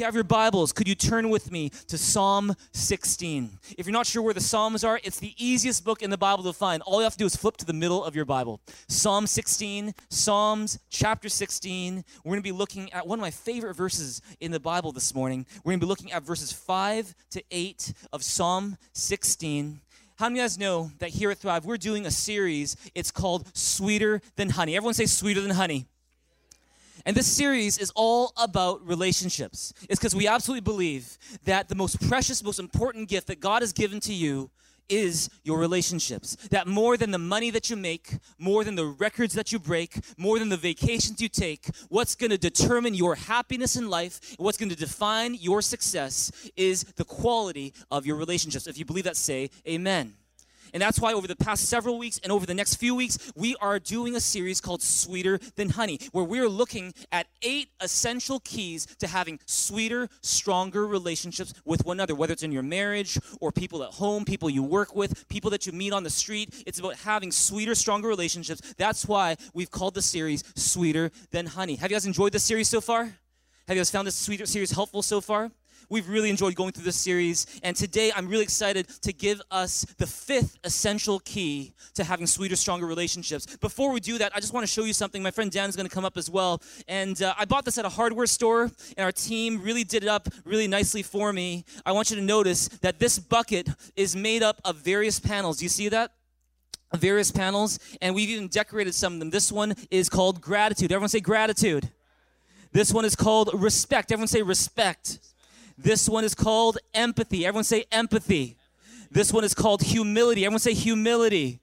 You have your Bibles, could you turn with me to Psalm 16? If you're not sure where the Psalms are, it's the easiest book in the Bible to find. All you have to do is flip to the middle of your Bible. Psalm 16, Psalms chapter 16. We're going to be looking at one of my favorite verses in the Bible this morning. We're going to be looking at verses 5 to 8 of Psalm 16. How many of you guys know that here at Thrive, we're doing a series? It's called Sweeter Than Honey. Everyone say Sweeter Than Honey. And this series is all about relationships. It's because we absolutely believe that the most precious, most important gift that God has given to you is your relationships. That more than the money that you make, more than the records that you break, more than the vacations you take, what's going to determine your happiness in life, what's going to define your success is the quality of your relationships. If you believe that, say amen. And that's why over the past several weeks and over the next few weeks, we are doing a series called Sweeter Than Honey, where we're looking at eight essential keys to having sweeter, stronger relationships with one another, whether it's in your marriage or people at home, people you work with, people that you meet on the street. It's about having sweeter, stronger relationships. That's why we've called the series Sweeter Than Honey. Have you guys enjoyed this series so far? Have you guys found this sweeter series helpful so far? We've really enjoyed going through this series. And today I'm really excited to give us the fifth essential key to having sweeter, stronger relationships. Before we do that, I just want to show you something. My friend Dan is going to come up as well. And uh, I bought this at a hardware store, and our team really did it up really nicely for me. I want you to notice that this bucket is made up of various panels. Do you see that? various panels, and we've even decorated some of them. This one is called gratitude. Everyone say gratitude. This one is called respect. Everyone say respect. This one is called empathy. Everyone say empathy. This one is called humility. Everyone say humility.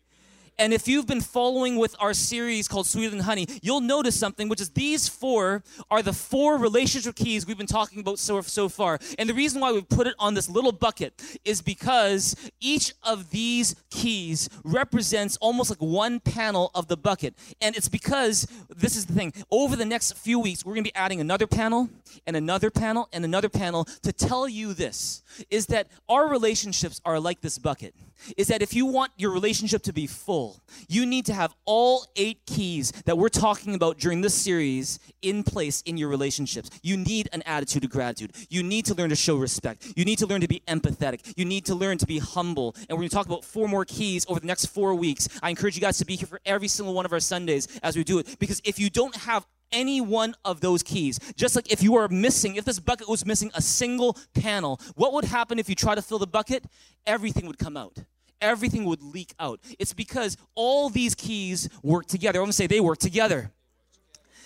And if you've been following with our series called Sweeter Than Honey, you'll notice something, which is these four are the four relationship keys we've been talking about so, so far. And the reason why we put it on this little bucket is because each of these keys represents almost like one panel of the bucket. And it's because, this is the thing, over the next few weeks, we're going to be adding another panel and another panel and another panel to tell you this is that our relationships are like this bucket is that if you want your relationship to be full, you need to have all eight keys that we're talking about during this series in place in your relationships. You need an attitude of gratitude. You need to learn to show respect. You need to learn to be empathetic. You need to learn to be humble. And we're going to talk about four more keys over the next four weeks. I encourage you guys to be here for every single one of our Sundays as we do it because if you don't have any one of those keys. Just like if you are missing, if this bucket was missing a single panel, what would happen if you try to fill the bucket? Everything would come out. Everything would leak out. It's because all these keys work together. I'm gonna say they work together.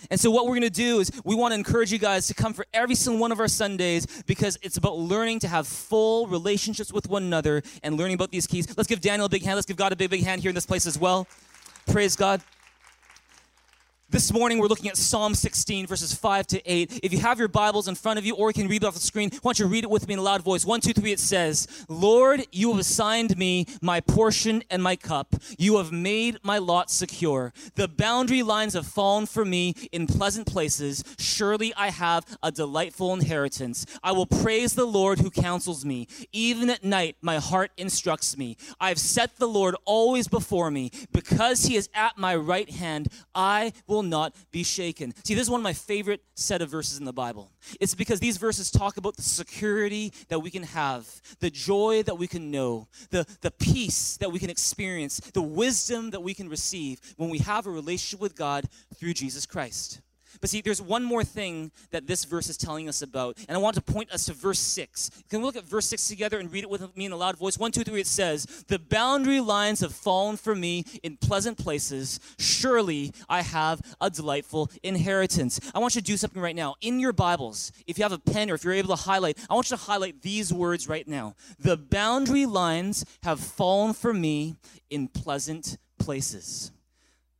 And so, what we're going to do is we want to encourage you guys to come for every single one of our Sundays because it's about learning to have full relationships with one another and learning about these keys. Let's give Daniel a big hand. Let's give God a big, big hand here in this place as well. Praise God. This morning, we're looking at Psalm 16, verses 5 to 8. If you have your Bibles in front of you or you can read it off the screen, why don't you read it with me in a loud voice? One, two, three, it says, Lord, you have assigned me my portion and my cup. You have made my lot secure. The boundary lines have fallen for me in pleasant places. Surely I have a delightful inheritance. I will praise the Lord who counsels me. Even at night, my heart instructs me. I have set the Lord always before me. Because he is at my right hand, I will will not be shaken. See, this is one of my favorite set of verses in the Bible. It's because these verses talk about the security that we can have, the joy that we can know, the, the peace that we can experience, the wisdom that we can receive when we have a relationship with God through Jesus Christ. But see, there's one more thing that this verse is telling us about, and I want to point us to verse 6. Can we look at verse 6 together and read it with me in a loud voice? One, two, three, it says, The boundary lines have fallen for me in pleasant places. Surely I have a delightful inheritance. I want you to do something right now. In your Bibles, if you have a pen or if you're able to highlight, I want you to highlight these words right now. The boundary lines have fallen for me in pleasant places.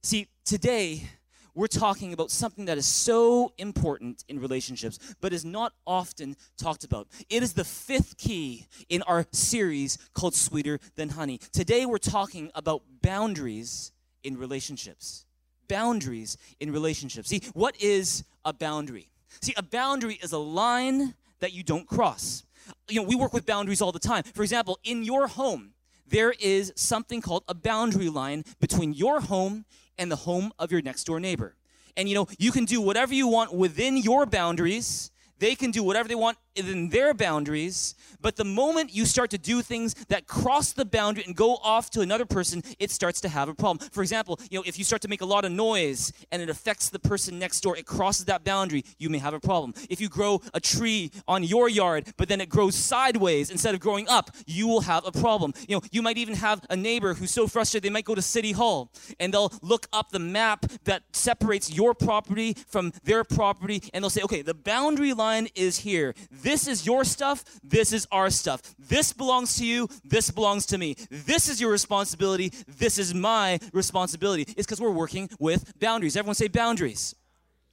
See, today, we're talking about something that is so important in relationships, but is not often talked about. It is the fifth key in our series called Sweeter Than Honey. Today, we're talking about boundaries in relationships. Boundaries in relationships. See, what is a boundary? See, a boundary is a line that you don't cross. You know, we work with boundaries all the time. For example, in your home, there is something called a boundary line between your home and the home of your next door neighbor. And you know, you can do whatever you want within your boundaries. They can do whatever they want within their boundaries, but the moment you start to do things that cross the boundary and go off to another person, it starts to have a problem. For example, you know, if you start to make a lot of noise and it affects the person next door, it crosses that boundary, you may have a problem. If you grow a tree on your yard, but then it grows sideways instead of growing up, you will have a problem. You know, you might even have a neighbor who's so frustrated they might go to city hall and they'll look up the map that separates your property from their property and they'll say, "Okay, the boundary line is here. This is your stuff, this is our stuff. This belongs to you, this belongs to me. This is your responsibility, this is my responsibility. It's because we're working with boundaries. Everyone say boundaries.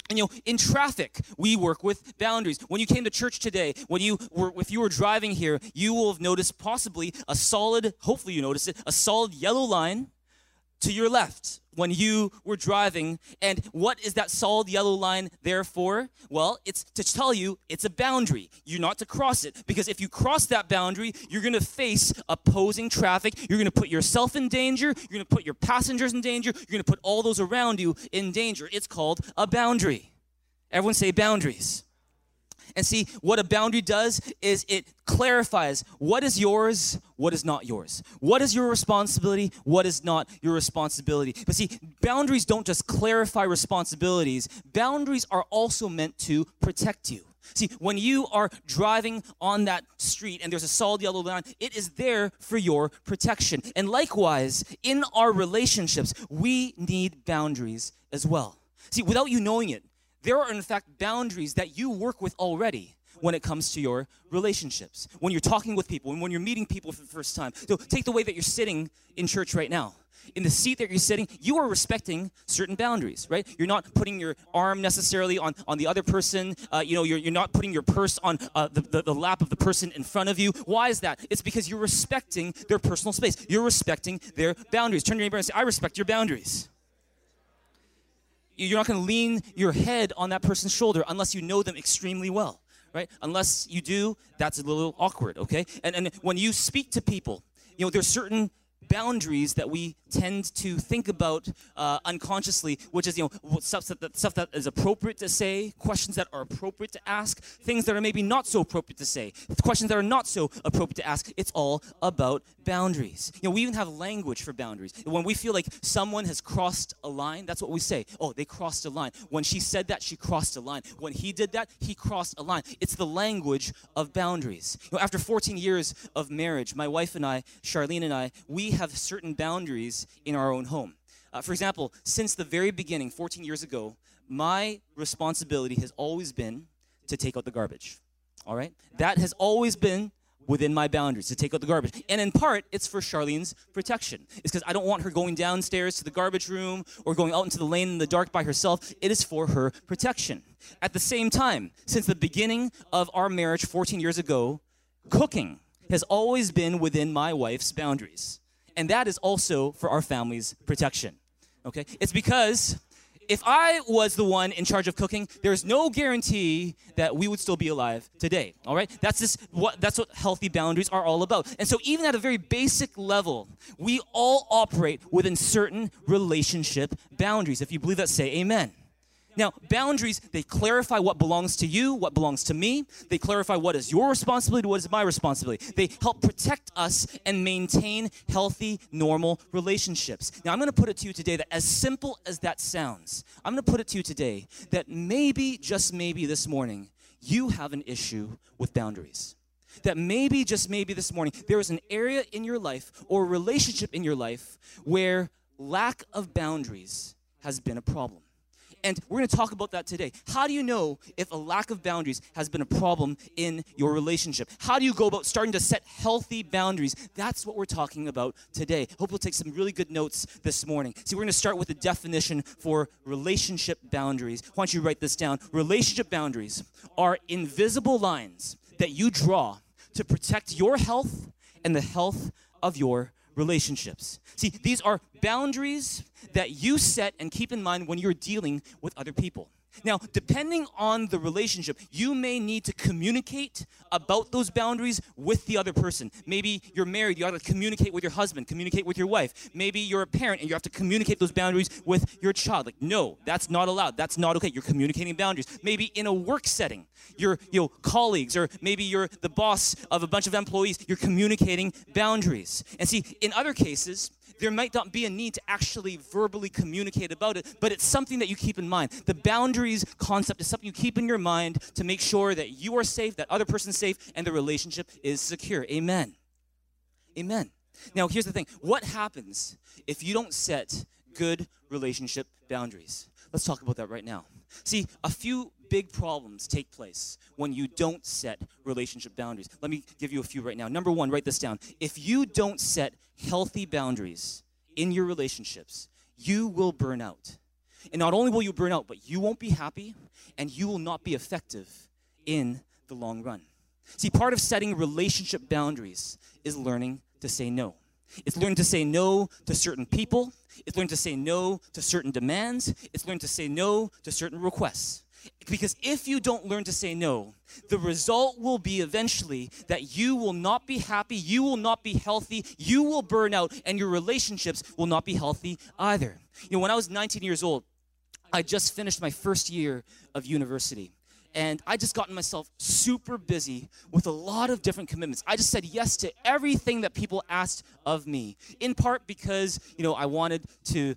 And you know, in traffic, we work with boundaries. When you came to church today, when you were, if you were driving here, you will have noticed possibly a solid, hopefully you noticed it, a solid yellow line to your left when you were driving. And what is that solid yellow line there for? Well, it's to tell you it's a boundary. You're not to cross it. Because if you cross that boundary, you're going to face opposing traffic. You're going to put yourself in danger. You're going to put your passengers in danger. You're going to put all those around you in danger. It's called a boundary. Everyone say boundaries. And see, what a boundary does is it clarifies what is yours, what is not yours. What is your responsibility, what is not your responsibility. But see, boundaries don't just clarify responsibilities, boundaries are also meant to protect you. See, when you are driving on that street and there's a solid yellow line, it is there for your protection. And likewise, in our relationships, we need boundaries as well. See, without you knowing it, there are, in fact, boundaries that you work with already when it comes to your relationships. When you're talking with people, and when you're meeting people for the first time. So take the way that you're sitting in church right now. In the seat that you're sitting, you are respecting certain boundaries, right? You're not putting your arm necessarily on, on the other person. Uh, you know, you're, you're not putting your purse on uh, the, the, the lap of the person in front of you. Why is that? It's because you're respecting their personal space. You're respecting their boundaries. Turn to your neighbor and say, I respect your boundaries. You're not going to lean your head on that person's shoulder unless you know them extremely well, right? Unless you do, that's a little awkward, okay? And, and when you speak to people, you know, there's certain boundaries that we tend to think about uh, unconsciously, which is, you know, stuff that, stuff that is appropriate to say, questions that are appropriate to ask, things that are maybe not so appropriate to say, questions that are not so appropriate to ask. It's all about boundaries. You know, we even have language for boundaries. When we feel like someone has crossed a line, that's what we say. Oh, they crossed a line. When she said that, she crossed a line. When he did that, he crossed a line. It's the language of boundaries. You know, after 14 years of marriage, my wife and I, Charlene and I, we have certain boundaries in our own home. Uh, for example, since the very beginning, 14 years ago, my responsibility has always been to take out the garbage. All right? That has always been within my boundaries to take out the garbage. And in part, it's for Charlene's protection. It's because I don't want her going downstairs to the garbage room or going out into the lane in the dark by herself. It is for her protection. At the same time, since the beginning of our marriage 14 years ago, cooking has always been within my wife's boundaries and that is also for our family's protection. Okay? It's because if I was the one in charge of cooking, there's no guarantee that we would still be alive today. All right? That's just what that's what healthy boundaries are all about. And so even at a very basic level, we all operate within certain relationship boundaries. If you believe that, say amen. Now, boundaries, they clarify what belongs to you, what belongs to me. They clarify what is your responsibility, what is my responsibility. They help protect us and maintain healthy, normal relationships. Now, I'm going to put it to you today that as simple as that sounds, I'm going to put it to you today that maybe, just maybe this morning, you have an issue with boundaries that maybe, just maybe this morning, there is an area in your life or relationship in your life where lack of boundaries has been a problem. And we're going to talk about that today. How do you know if a lack of boundaries has been a problem in your relationship? How do you go about starting to set healthy boundaries? That's what we're talking about today. Hope we'll take some really good notes this morning. See, we're going to start with the definition for relationship boundaries. Why don't you write this down? Relationship boundaries are invisible lines that you draw to protect your health and the health of your relationships. See, these are boundaries that you set and keep in mind when you're dealing with other people. Now, depending on the relationship, you may need to communicate about those boundaries with the other person. Maybe you're married, you have to communicate with your husband, communicate with your wife. Maybe you're a parent and you have to communicate those boundaries with your child. Like, no, that's not allowed. That's not okay. You're communicating boundaries. Maybe in a work setting, your you know, colleagues, or maybe you're the boss of a bunch of employees, you're communicating boundaries. And see, in other cases, there might not be a need to actually verbally communicate about it, but it's something that you keep in mind. The boundaries concept is something you keep in your mind to make sure that you are safe, that other person's safe, and the relationship is secure. Amen. Amen. Now, here's the thing what happens if you don't set good relationship boundaries? Let's talk about that right now. See, a few big problems take place when you don't set relationship boundaries. Let me give you a few right now. Number one, write this down. If you don't set healthy boundaries in your relationships, you will burn out. And not only will you burn out, but you won't be happy and you will not be effective in the long run. See, part of setting relationship boundaries is learning to say no. It's learning to say no to certain people. It's learning to say no to certain demands. It's learning to say no to certain requests. Because if you don't learn to say no, the result will be eventually that you will not be happy, you will not be healthy, you will burn out, and your relationships will not be healthy either. You know, when I was 19 years old, I just finished my first year of university. And I just gotten myself super busy with a lot of different commitments. I just said yes to everything that people asked of me, in part because, you know, I wanted to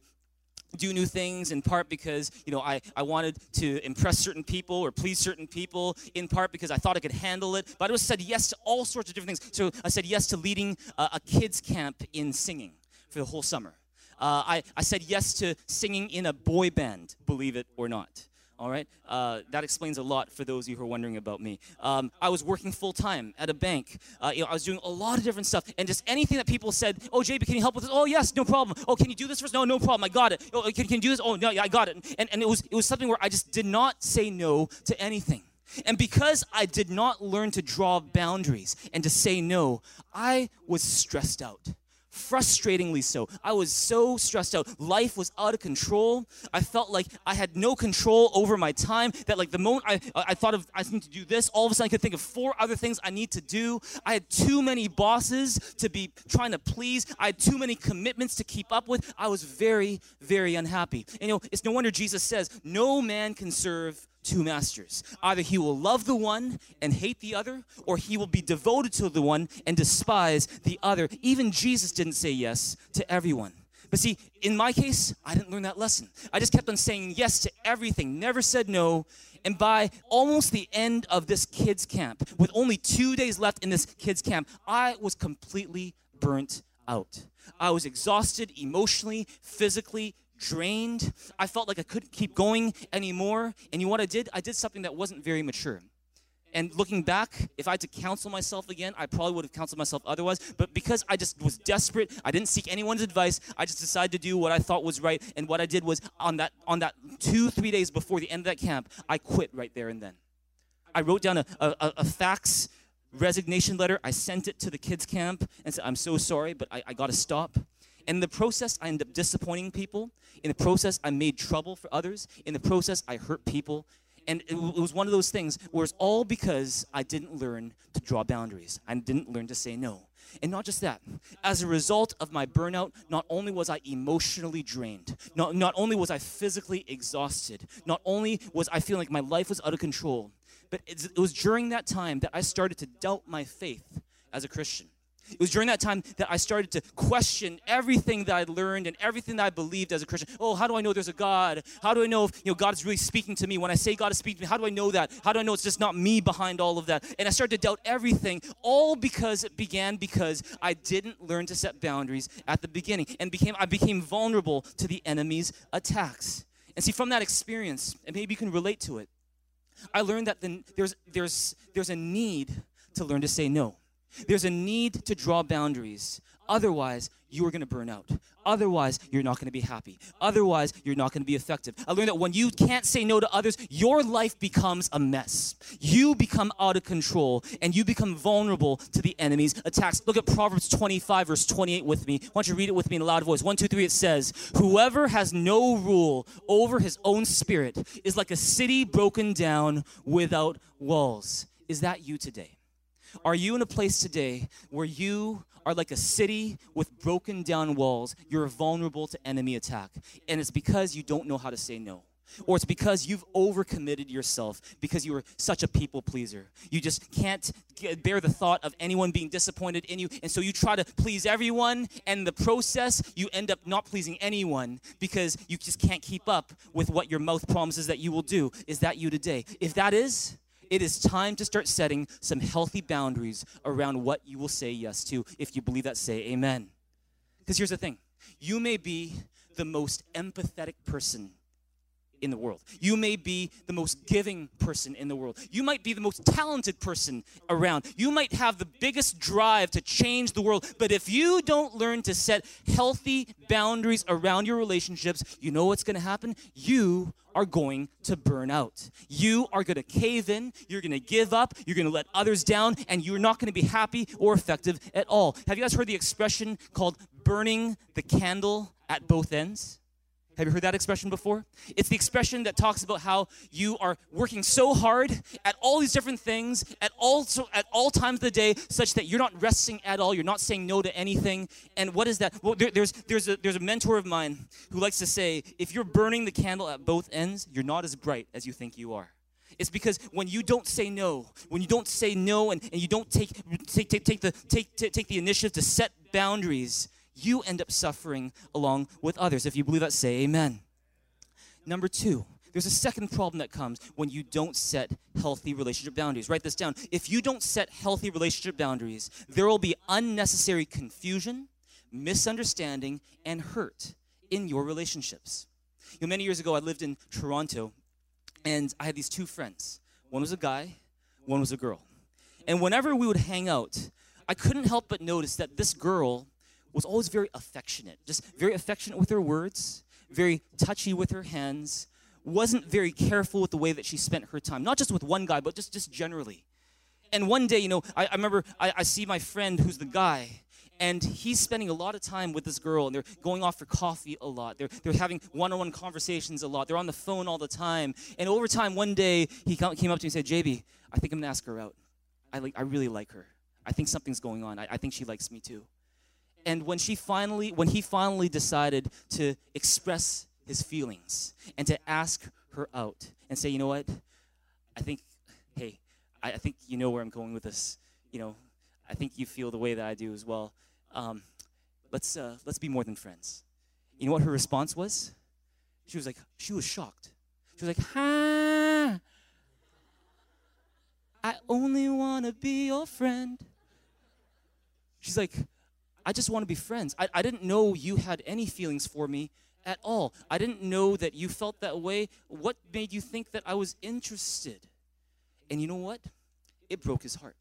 do new things in part because you know I, I wanted to impress certain people or please certain people in part because i thought i could handle it. But i just said yes to all sorts of different things. So i said yes to leading a, a kids camp in singing for the whole summer. Uh, I, I said yes to singing in a boy band believe it or not all right? Uh, that explains a lot for those of you who are wondering about me. Um, I was working full time at a bank. Uh, you know, I was doing a lot of different stuff, and just anything that people said, "Oh, JB, can you help with this?" "Oh, yes, no problem." "Oh, can you do this for us?" "No, no problem. I got it." "Oh, can, can you do this?" "Oh, no, yeah, I got it." And, and it was it was something where I just did not say no to anything. And because I did not learn to draw boundaries and to say no, I was stressed out frustratingly so. I was so stressed out. Life was out of control. I felt like I had no control over my time. That like the moment I, I thought of I need to do this, all of a sudden I could think of four other things I need to do. I had too many bosses to be trying to please. I had too many commitments to keep up with. I was very, very unhappy. And you know, it's no wonder Jesus says, "No man can serve two masters. Either he will love the one and hate the other, or he will be devoted to the one and despise the other. Even Jesus didn't say yes to everyone. But see, in my case, I didn't learn that lesson. I just kept on saying yes to everything, never said no. And by almost the end of this kids' camp, with only two days left in this kids' camp, I was completely burnt out. I was exhausted emotionally, physically, drained. I felt like I couldn't keep going anymore. And you know what I did? I did something that wasn't very mature. And looking back, if I had to counsel myself again, I probably would have counseled myself otherwise. But because I just was desperate, I didn't seek anyone's advice. I just decided to do what I thought was right. And what I did was on that on that two three days before the end of that camp, I quit right there and then. I wrote down a, a, a fax resignation letter. I sent it to the kids camp and said, "I'm so sorry, but I, I got to stop." In the process, I ended up disappointing people. In the process, I made trouble for others. In the process, I hurt people. And it, was one of those things where it's all because I didn't learn to draw boundaries. I didn't learn to say no. And not just that, as a result of my burnout, not only was I emotionally drained, not, not only was I physically exhausted, not only was I feeling like my life was out of control, but it was during that time that I started to doubt my faith as a Christian. It was during that time that I started to question everything that I'd learned and everything that I believed as a Christian. Oh, how do I know there's a God? How do I know if you know God is really speaking to me? When I say God is speaking to me, how do I know that? How do I know it's just not me behind all of that? And I started to doubt everything, all because it began because I didn't learn to set boundaries at the beginning and became I became vulnerable to the enemy's attacks. And see, from that experience, and maybe you can relate to it, I learned that then there's there's there's a need to learn to say no. There's a need to draw boundaries. Otherwise, you are going to burn out. Otherwise, you're not going to be happy. Otherwise, you're not going to be effective. I learned that when you can't say no to others, your life becomes a mess. You become out of control and you become vulnerable to the enemy's attacks. Look at Proverbs 25, verse 28 with me. Why don't you read it with me in a loud voice? One, two, three. It says, Whoever has no rule over his own spirit is like a city broken down without walls. Is that you today? Are you in a place today where you are like a city with broken down walls? You're vulnerable to enemy attack. And it's because you don't know how to say no. Or it's because you've overcommitted yourself because you are such a people pleaser. You just can't get, bear the thought of anyone being disappointed in you. And so you try to please everyone. And the process, you end up not pleasing anyone because you just can't keep up with what your mouth promises that you will do. Is that you today? If that is, it is time to start setting some healthy boundaries around what you will say yes to. If you believe that, say amen. Because here's the thing you may be the most empathetic person in the world. You may be the most giving person in the world. You might be the most talented person around. You might have the biggest drive to change the world. But if you don't learn to set healthy boundaries around your relationships, you know what's going to happen? You are going to burn out. You are going to cave in. You're going to give up. You're going to let others down, and you're not going to be happy or effective at all. Have you guys heard the expression called burning the candle at both ends? Have you heard that expression before? It's the expression that talks about how you are working so hard at all these different things at all at all times of the day, such that you're not resting at all. You're not saying no to anything. And what is that? Well, there, there's there's a there's a mentor of mine who likes to say, if you're burning the candle at both ends, you're not as bright as you think you are. It's because when you don't say no, when you don't say no and, and you don't take, take, take, take, the, take, take the initiative to set boundaries, you end up suffering along with others. If you believe that, say amen. Number two, there's a second problem that comes when you don't set healthy relationship boundaries. Write this down. If you don't set healthy relationship boundaries, there will be unnecessary confusion, misunderstanding, and hurt in your relationships. You know, many years ago, I lived in Toronto, and I had these two friends. One was a guy, one was a girl. And whenever we would hang out, I couldn't help but notice that this girl was always very affectionate, just very affectionate with her words, very touchy with her hands, wasn't very careful with the way that she spent her time, not just with one guy, but just, just generally. And one day, you know, I, I remember I, I see my friend who's the guy, and he's spending a lot of time with this girl and they're going off for coffee a lot. They're, they're having one-on-one conversations a lot. They're on the phone all the time. And over time one day he came up to me and said jb i think i'm gonna ask her out. I, like, I really like her. I think something's going on. I, I think she likes me too and when she finally when he finally decided to express his feelings and to ask her out and say you know what? I think hey i, I think you know where i'm going with this. You know i think you feel the way that i do as well. Um, let's uh, let's be more than friends. You know what her response was? She was like she was shocked. She was like ha! I only want to be your friend. She's like I just want to be friends. I, I didn't know you had any feelings for me at all. I didn't know that you felt that way. What made you think that I was interested? And you know what? It broke his heart.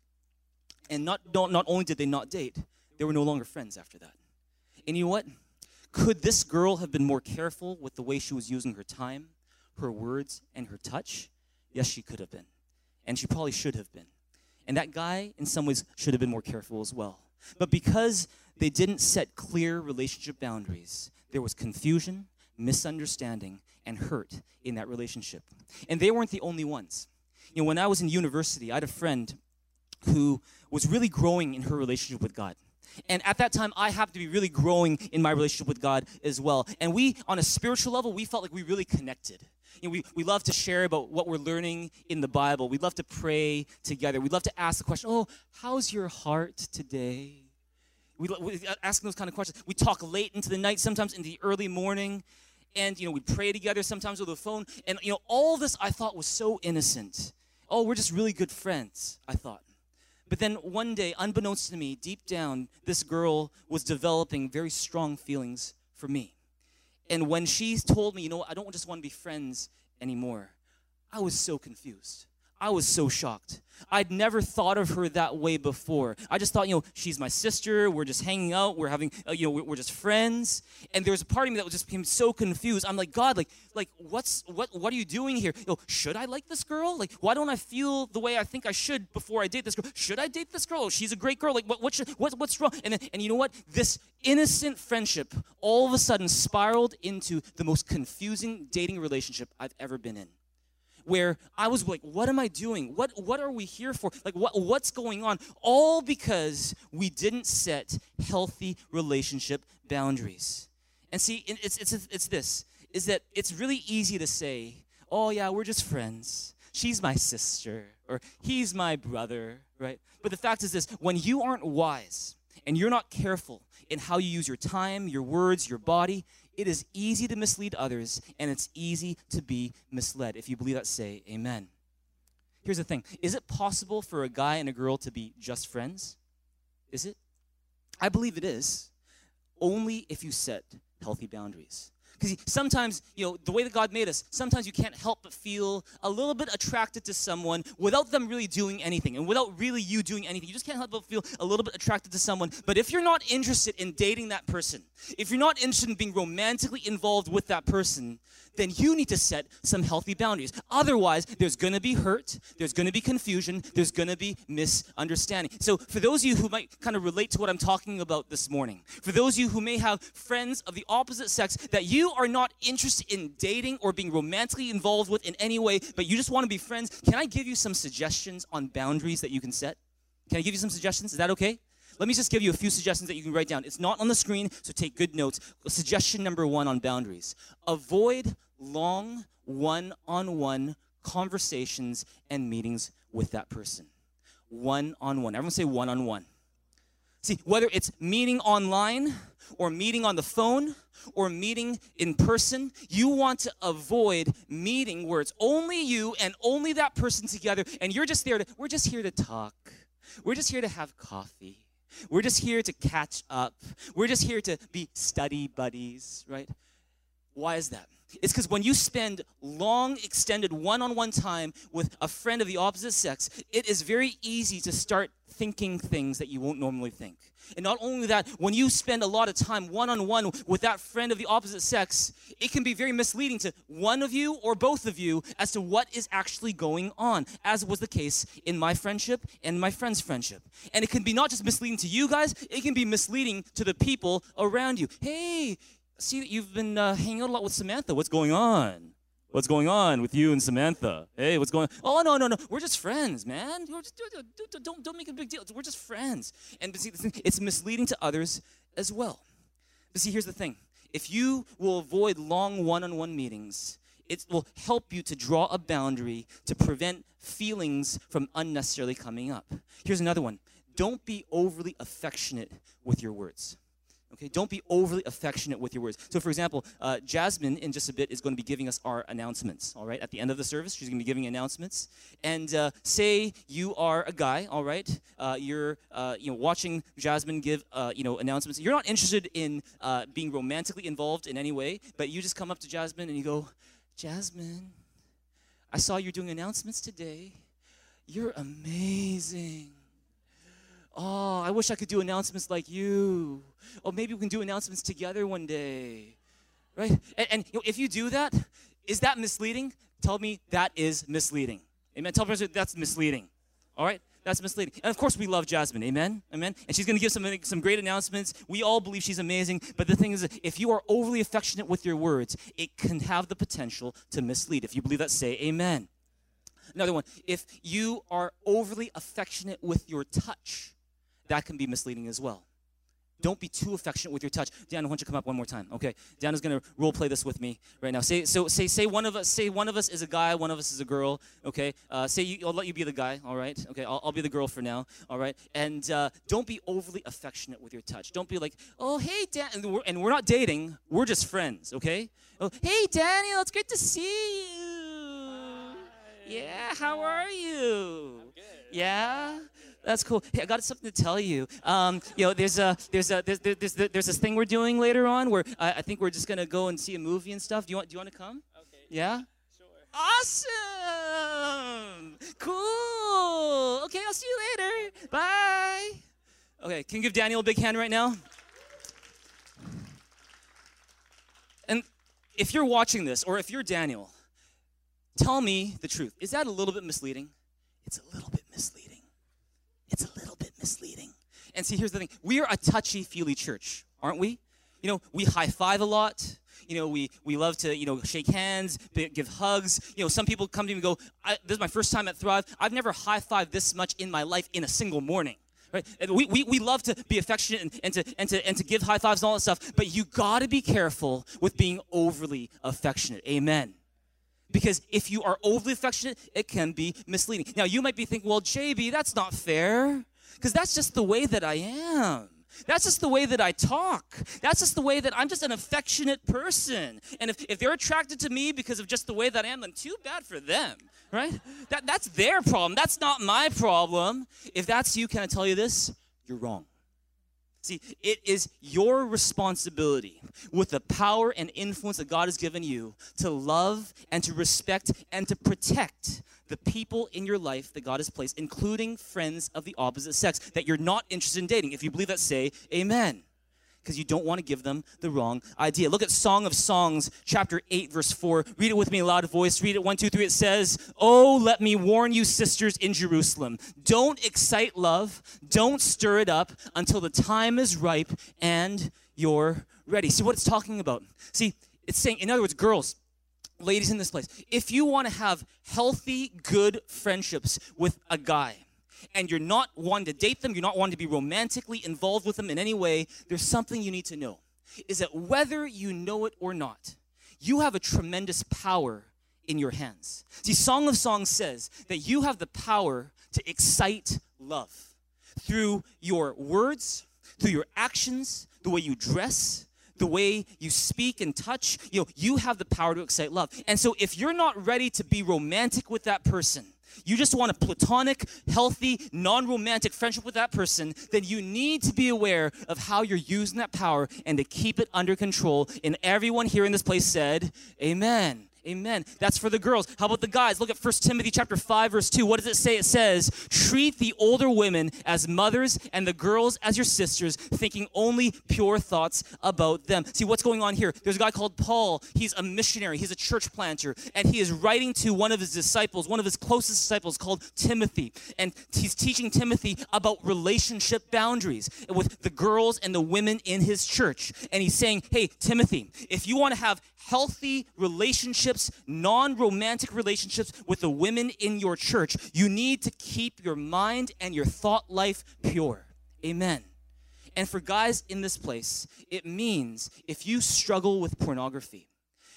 And not, not, not only did they not date, they were no longer friends after that. And you know what? Could this girl have been more careful with the way she was using her time, her words, and her touch? Yes, she could have been. And she probably should have been. And that guy, in some ways, should have been more careful as well. But because they didn't set clear relationship boundaries. There was confusion, misunderstanding, and hurt in that relationship. And they weren't the only ones. You know, when I was in university, I had a friend who was really growing in her relationship with God. And at that time, I happened to be really growing in my relationship with God as well. And we, on a spiritual level, we felt like we really connected. You know, we, we love to share about what we're learning in the Bible. We love to pray together. We love to ask the question, Oh, how's your heart today? We, we uh, asking those kind of questions. We talk late into the night, sometimes in the early morning, and you know we pray together sometimes with the phone. And you know all this I thought was so innocent. Oh, we're just really good friends. I thought. But then one day, unbeknownst to me, deep down, this girl was developing very strong feelings for me. And when she told me, you know, I don't just want to be friends anymore, I was so confused. I was so shocked. I'd never thought of her that way before. I just thought, you know, she's my sister. We're just hanging out. We're having, uh, you know, we're, we're, just friends. And there was a part of me that was just became so confused. I'm like, God, like, like, what's what? What are you doing here? You know, should I like this girl? Like, why don't I feel the way I think I should before I date this girl? Should I date this girl? Oh, she's a great girl. Like, what? What? Should, what what's wrong? And then, and you know what? This innocent friendship all of a sudden spiraled into the most confusing dating relationship I've ever been in where I was like, what am I doing? What what are we here for? Like what what's going on? All because we didn't set healthy relationship boundaries. And see, it's it's it's this is that it's really easy to say, "Oh yeah, we're just friends. She's my sister or he's my brother," right? But the fact is this, when you aren't wise and you're not careful in how you use your time, your words, your body, it is easy to mislead others, and it's easy to be misled. If you believe that, say amen. Here's the thing Is it possible for a guy and a girl to be just friends? Is it? I believe it is, only if you set healthy boundaries. Because sometimes, you know, the way that God made us, sometimes you can't help but feel a little bit attracted to someone without them really doing anything and without really you doing anything. You just can't help but feel a little bit attracted to someone. But if you're not interested in dating that person, if you're not interested in being romantically involved with that person, then you need to set some healthy boundaries. Otherwise, there's going to be hurt, there's going to be confusion, there's going to be misunderstanding. So, for those of you who might kind of relate to what I'm talking about this morning, for those of you who may have friends of the opposite sex that you are not interested in dating or being romantically involved with in any way, but you just want to be friends, can I give you some suggestions on boundaries that you can set? Can I give you some suggestions? Is that okay? Let me just give you a few suggestions that you can write down. It's not on the screen, so take good notes. Suggestion number one on boundaries avoid long one on one conversations and meetings with that person. One on one. Everyone say one on one. See, whether it's meeting online or meeting on the phone or meeting in person, you want to avoid meeting where it's only you and only that person together and you're just there to, we're just here to talk. We're just here to have coffee. We're just here to catch up. We're just here to be study buddies, right? Why is that? It's because when you spend long, extended one on one time with a friend of the opposite sex, it is very easy to start thinking things that you won't normally think. And not only that, when you spend a lot of time one on one with that friend of the opposite sex, it can be very misleading to one of you or both of you as to what is actually going on, as was the case in my friendship and my friend's friendship. And it can be not just misleading to you guys, it can be misleading to the people around you. Hey, see that you've been uh, hanging out a lot with Samantha. What's going on? What's going on with you and Samantha? Hey, what's going on? Oh, no, no, no. We're just friends, man. Just, don't, don't, don't make a big deal. We're just friends. And see, it's misleading to others as well. But see, here's the thing if you will avoid long one on one meetings, it will help you to draw a boundary to prevent feelings from unnecessarily coming up. Here's another one don't be overly affectionate with your words. Okay, don't be overly affectionate with your words. So, for example, uh, Jasmine in just a bit is going to be giving us our announcements. All right, at the end of the service, she's going to be giving announcements. And uh, say you are a guy. All right, uh, you're uh, you know watching Jasmine give uh, you know announcements. You're not interested in uh, being romantically involved in any way, but you just come up to Jasmine and you go, Jasmine, I saw you doing announcements today. You're amazing. Oh, I wish I could do announcements like you. Or maybe we can do announcements together one day. Right? And, and you know, if you do that, is that misleading? Tell me that is misleading. Amen. Tell me that's misleading. All right? That's misleading. And of course, we love Jasmine. Amen? Amen? And she's going to give some, some great announcements. We all believe she's amazing. But the thing is, if you are overly affectionate with your words, it can have the potential to mislead. If you believe that, say amen. Another one, if you are overly affectionate with your touch, that can be misleading as well. Don't be too affectionate with your touch. Dan, why don't you come up one more time? Okay. Dan is gonna role play this with me right now. Say so. Say say one of us. Say one of us is a guy. One of us is a girl. Okay. Uh, say you. I'll let you be the guy. All right. Okay. I'll, I'll be the girl for now. All right. And uh, don't be overly affectionate with your touch. Don't be like, oh hey Dan, and we're, and we're not dating. We're just friends. Okay. Oh hey Daniel, it's great to see you. Hi. Yeah. How are you? Yeah that's cool. Hey, I got something to tell you. Um, you know, there's a there's a there's there's there's this thing we're doing later on where I, I think we're just gonna go and see a movie and stuff. Do you want do you want to come? Okay. Yeah. Sure. Awesome. Cool. Okay, I'll see you later. Bye. Okay, can you give Daniel a big hand right now? And if you're watching this, or if you're Daniel, tell me the truth. Is that a little bit misleading? It's a little bit misleading. It's a little bit misleading. And see, here's the thing we are a touchy feely church, aren't we? You know, we high five a lot. You know, we, we love to, you know, shake hands, give hugs. You know, some people come to me and go, This is my first time at Thrive. I've never high fived this much in my life in a single morning. Right? We, we, we love to be affectionate and, and, to, and, to, and to give high fives and all that stuff, but you got to be careful with being overly affectionate. Amen. Because if you are overly affectionate, it can be misleading. Now, you might be thinking, well, JB, that's not fair, because that's just the way that I am. That's just the way that I talk. That's just the way that I'm just an affectionate person. And if, if they're attracted to me because of just the way that I am, then too bad for them right? That, that's their problem. That's not my problem. If that's you, can I tell you this? You're wrong. See, it is your responsibility with the power and influence that God has given you to love and to respect and to protect the people in your life that God has placed, including friends of the opposite sex that you're not interested in dating. If you believe that, say amen because you don't want to give them the wrong idea. Look at Song of Songs, chapter 8, verse 4. Read it with me in loud voice. Read it one, two, three. It says, Oh, let me warn you, sisters in Jerusalem. Don't excite love, don't stir it up until the time is ripe and you're ready. See what it's talking about? See, it's saying, in other words, girls, ladies in this place, if you want to have healthy, good friendships with a guy, and you're not wanting to date them, you're not wanting to be romantically involved with them in any way, there's something you need to know. Is that whether you know it or not, you have a tremendous power in your hands. See, Song of Songs says that you have the power to excite love through your words, through your actions, the way you dress, the way you speak and touch. You know, you have the power to excite love. And so if you're not ready to be romantic with that person, you just want a platonic, healthy, non romantic friendship with that person, then you need to be aware of how you're using that power and to keep it under control. And everyone here in this place said, Amen. Amen. That's for the girls. How about the guys? Look at 1 Timothy chapter 5 verse 2. What does it say? It says, "Treat the older women as mothers and the girls as your sisters, thinking only pure thoughts about them." See what's going on here? There's a guy called Paul. He's a missionary. He's a church planter, and he is writing to one of his disciples, one of his closest disciples called Timothy. And he's teaching Timothy about relationship boundaries with the girls and the women in his church. And he's saying, "Hey, Timothy, if you want to have healthy relationships, non romantic relationships with the women in your church, you need to keep your mind and your thought life pure. Amen. And for guys in this place, it means if you struggle with pornography,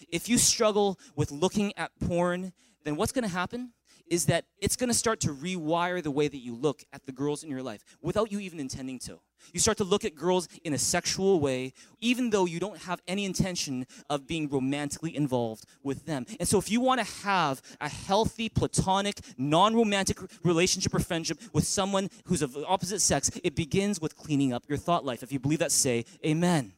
if you struggle with looking at porn, then what's going to happen? is that it's going to start to rewire the way that you look at the girls in your life without you even intending to. You start to look at girls in a sexual way, even though you don't have any intention of being romantically involved with them. And so, if you want to have a healthy, platonic, non romantic relationship or friendship with someone who's of the opposite sex, it begins with cleaning up your thought life. If you believe that, say amen.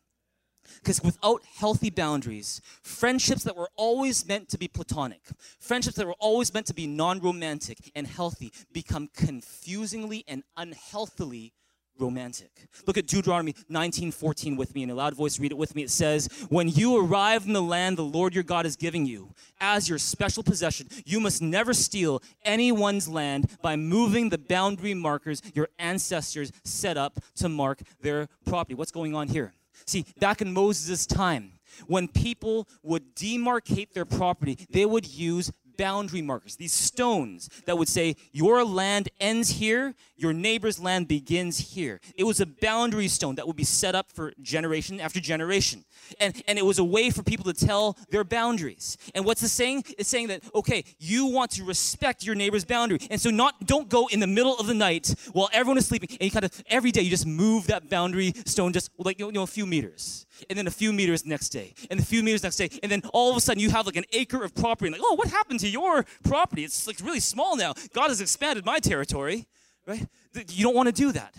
Because without healthy boundaries, friendships that were always meant to be platonic, friendships that were always meant to be non romantic and healthy, become confusingly and unhealthily romantic. Look at Deuteronomy 19:14 with me in a loud voice read it with me. It says, "When you arrive in the land the Lord your God is giving you as your special possession, you must never steal anyone's land by moving the boundary markers your ancestors set up to mark their property." What's going on here? See, back in Moses' time, when people would demarcate their property, they would use boundary markers, these stones that would say, Your land ends here, your neighbor's land begins here. It was a boundary stone that would be set up for generation after generation. And, and it was a way for people to tell their boundaries. And what's the saying? It's saying that, okay, you want to respect your neighbor's boundary. And so not don't go in the middle of the night while everyone is sleeping and you kind of every day you just move that boundary stone just like you know, a few meters. And then a few meters next day. And a few meters next day. And then all of a sudden you have like an acre of property. And like, oh, what happened your property? It's like really small now. God has expanded my territory right? You don't want to do that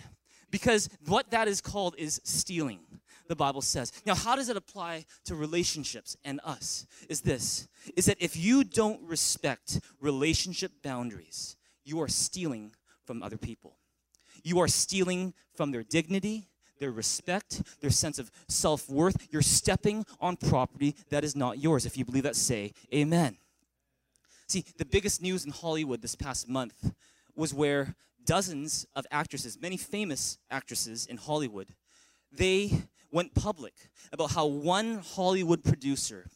because what that is called is stealing, the Bible says. Now, how does it apply to relationships and us? Is this is that if you don't respect relationship boundaries, you are stealing from other people. You are stealing from their dignity, their respect, their sense of self worth. You're stepping on property that is not yours. If you believe that, say amen. See, the biggest news in Hollywood this past month was where dozens of actresses, many famous actresses in Hollywood, they went public about how one Hollywood producer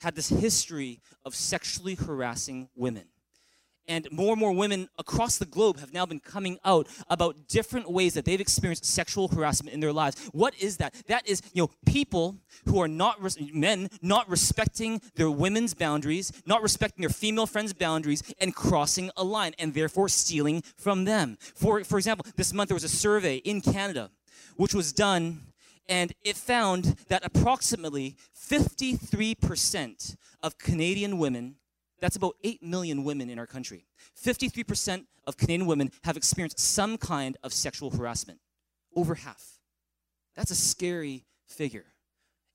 had this history of sexually harassing women. And more and more women across the globe have now been coming out about different ways that they've experienced sexual harassment in their lives. What is that? That is, you know, people who are not res- men not respecting their women's boundaries, not respecting their female friends' boundaries, and crossing a line, and therefore stealing from them. For for example, this month there was a survey in Canada, which was done and it found that approximately 53% of Canadian women, that's about 8 million women in our country, 53% of Canadian women have experienced some kind of sexual harassment. Over half. That's a scary figure.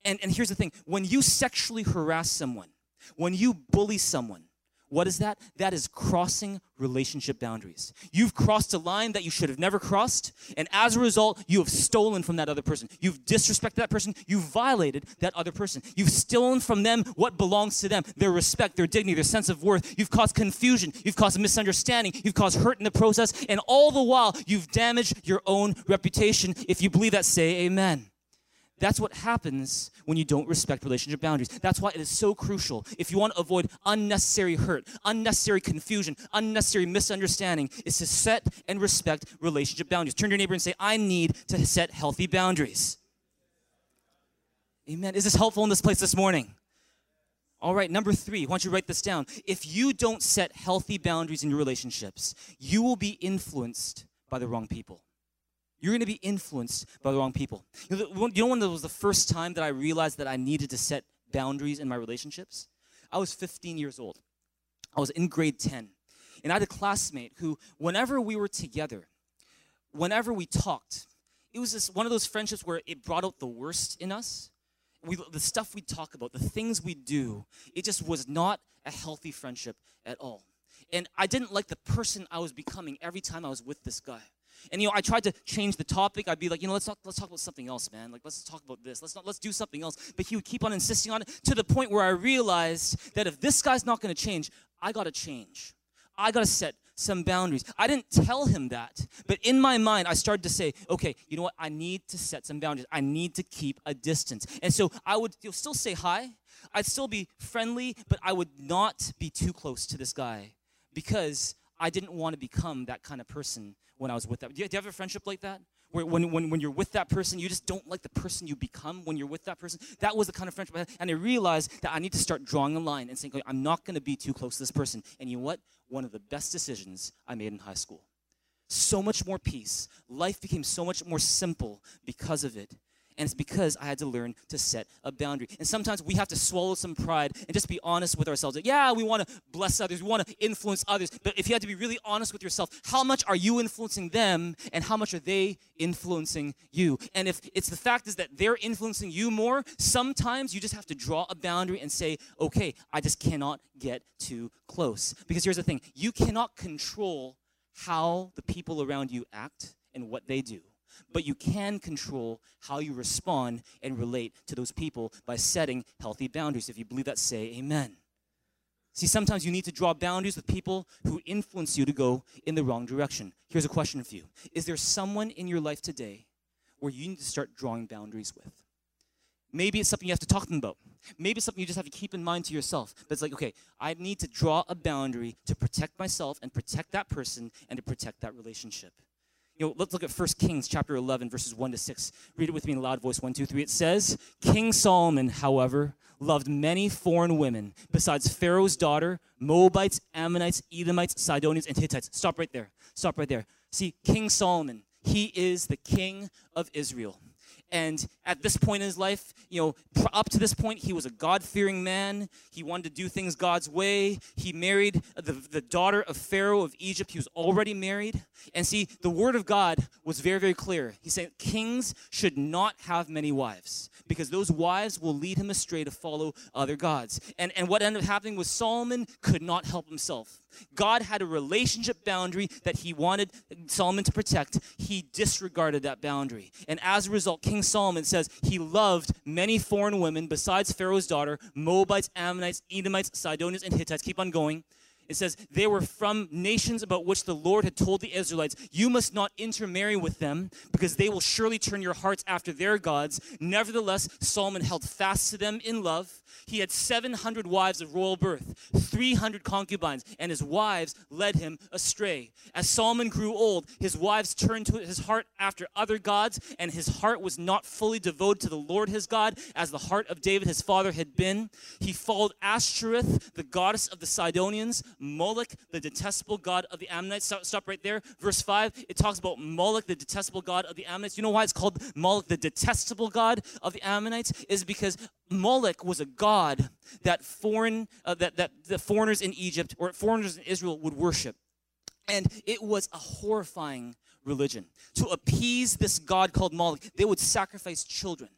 And, and here's the thing when you sexually harass someone, when you bully someone, what is that? That is crossing relationship boundaries. You've crossed a line that you should have never crossed, and as a result, you have stolen from that other person. You've disrespected that person. You've violated that other person. You've stolen from them what belongs to them their respect, their dignity, their sense of worth. You've caused confusion. You've caused misunderstanding. You've caused hurt in the process, and all the while, you've damaged your own reputation. If you believe that, say amen. That's what happens when you don't respect relationship boundaries. That's why it is so crucial. If you want to avoid unnecessary hurt, unnecessary confusion, unnecessary misunderstanding, is to set and respect relationship boundaries. Turn to your neighbor and say, I need to set healthy boundaries. Amen. Is this helpful in this place this morning? All right, number three, why don't you write this down? If you don't set healthy boundaries in your relationships, you will be influenced by the wrong people you're going to be influenced by the wrong people. You know, you know when it was the first time that I realized that I needed to set boundaries in my relationships? I was 15 years old. I was in grade 10. And I had a classmate who, whenever we were together, whenever we talked, it was just one of those friendships where it brought out the worst in us. We, the stuff we talk about, the things we do, it just was not a healthy friendship at all. And I didn't like the person I was becoming every time I was with this guy. And you know, I tried to change the topic. I'd be like, you know, let's talk, let's talk about something else, man. Like, let's talk about this. Let's not, let's do something else. But he would keep on insisting on it to the point where I realized that if this guy's not going to change, I got to change. I got to set some boundaries. I didn't tell him that, but in my mind, I started to say, okay, you know what? I need to set some boundaries. I need to keep a distance. And so I would you know, still say hi. I'd still be friendly, but I would not be too close to this guy because I didn't want to become that kind of person when I was with that. Do you, have a friendship like that? Where when, when, when you're with that person, you just don't like the person you become when you're with that person. That was the kind of friendship I had. And I realized that I need to start drawing a line and saying, I'm not going to be too close to this person. And you know what? One of the best decisions I made in high school. So much more peace. Life became so much more simple because of it. And it's because I had to learn to set a boundary. And sometimes we have to swallow some pride and just be honest with ourselves. yeah, we want to bless others, we want to influence others. But if you had to be really honest with yourself, how much are you influencing them and how much are they influencing you? And if it's the fact is that they're influencing you more, sometimes you just have to draw a boundary and say, okay, I just cannot get too close. Because here's the thing you cannot control how the people around you act and what they do but you can control how you respond and relate to those people by setting healthy boundaries. If you believe that, say amen. See, sometimes you need to draw boundaries with people who influence you to go in the wrong direction. Here's a question for you Is there someone in your life today where you need to start drawing boundaries with? Maybe it's something you have to talk to them about. Maybe it's something you just have to keep in mind to yourself. But it's like, okay, I need to draw a boundary to protect myself and protect that person and to protect that relationship. You know, let's look at 1 Kings chapter 11, verses 1 to 6. Read it with me in a loud voice. 1, 2, 3. It says, King Solomon, however, loved many foreign women, besides Pharaoh's daughter, Moabites, Ammonites, Edomites, Sidonians, and Hittites. Stop right there. Stop right there. See, King Solomon, he is the king of Israel. And at this point in his life, you know, up to this point, he was a God fearing man. He wanted to do things God's way. He married the, the daughter of Pharaoh of Egypt. He was already married. And see, the word of God was very, very clear. He said kings should not have many wives because those wives will lead him astray to follow other gods. And, and what ended up happening was Solomon could not help himself. God had a relationship boundary that he wanted Solomon to protect. He disregarded that boundary. And as a result, King Solomon says he loved many foreign women besides Pharaoh's daughter, Moabites, Ammonites, Edomites, Sidonians, and Hittites. Keep on going. It says, They were from nations about which the Lord had told the Israelites, You must not intermarry with them, because they will surely turn your hearts after their gods. Nevertheless, Solomon held fast to them in love. He had 700 wives of royal birth, 300 concubines, and his wives led him astray. As Solomon grew old, his wives turned to his heart after other gods, and his heart was not fully devoted to the Lord his God, as the heart of David his father had been. He followed Ashtoreth, the goddess of the Sidonians, Moloch, the detestable god of the Ammonites. Stop, stop right there. Verse 5, it talks about Moloch, the detestable god of the Ammonites. You know why it's called Moloch, the detestable god of the Ammonites? Is because Moloch was a god that foreign uh, that, that the foreigners in Egypt or foreigners in Israel would worship. And it was a horrifying religion. To appease this god called Moloch, they would sacrifice children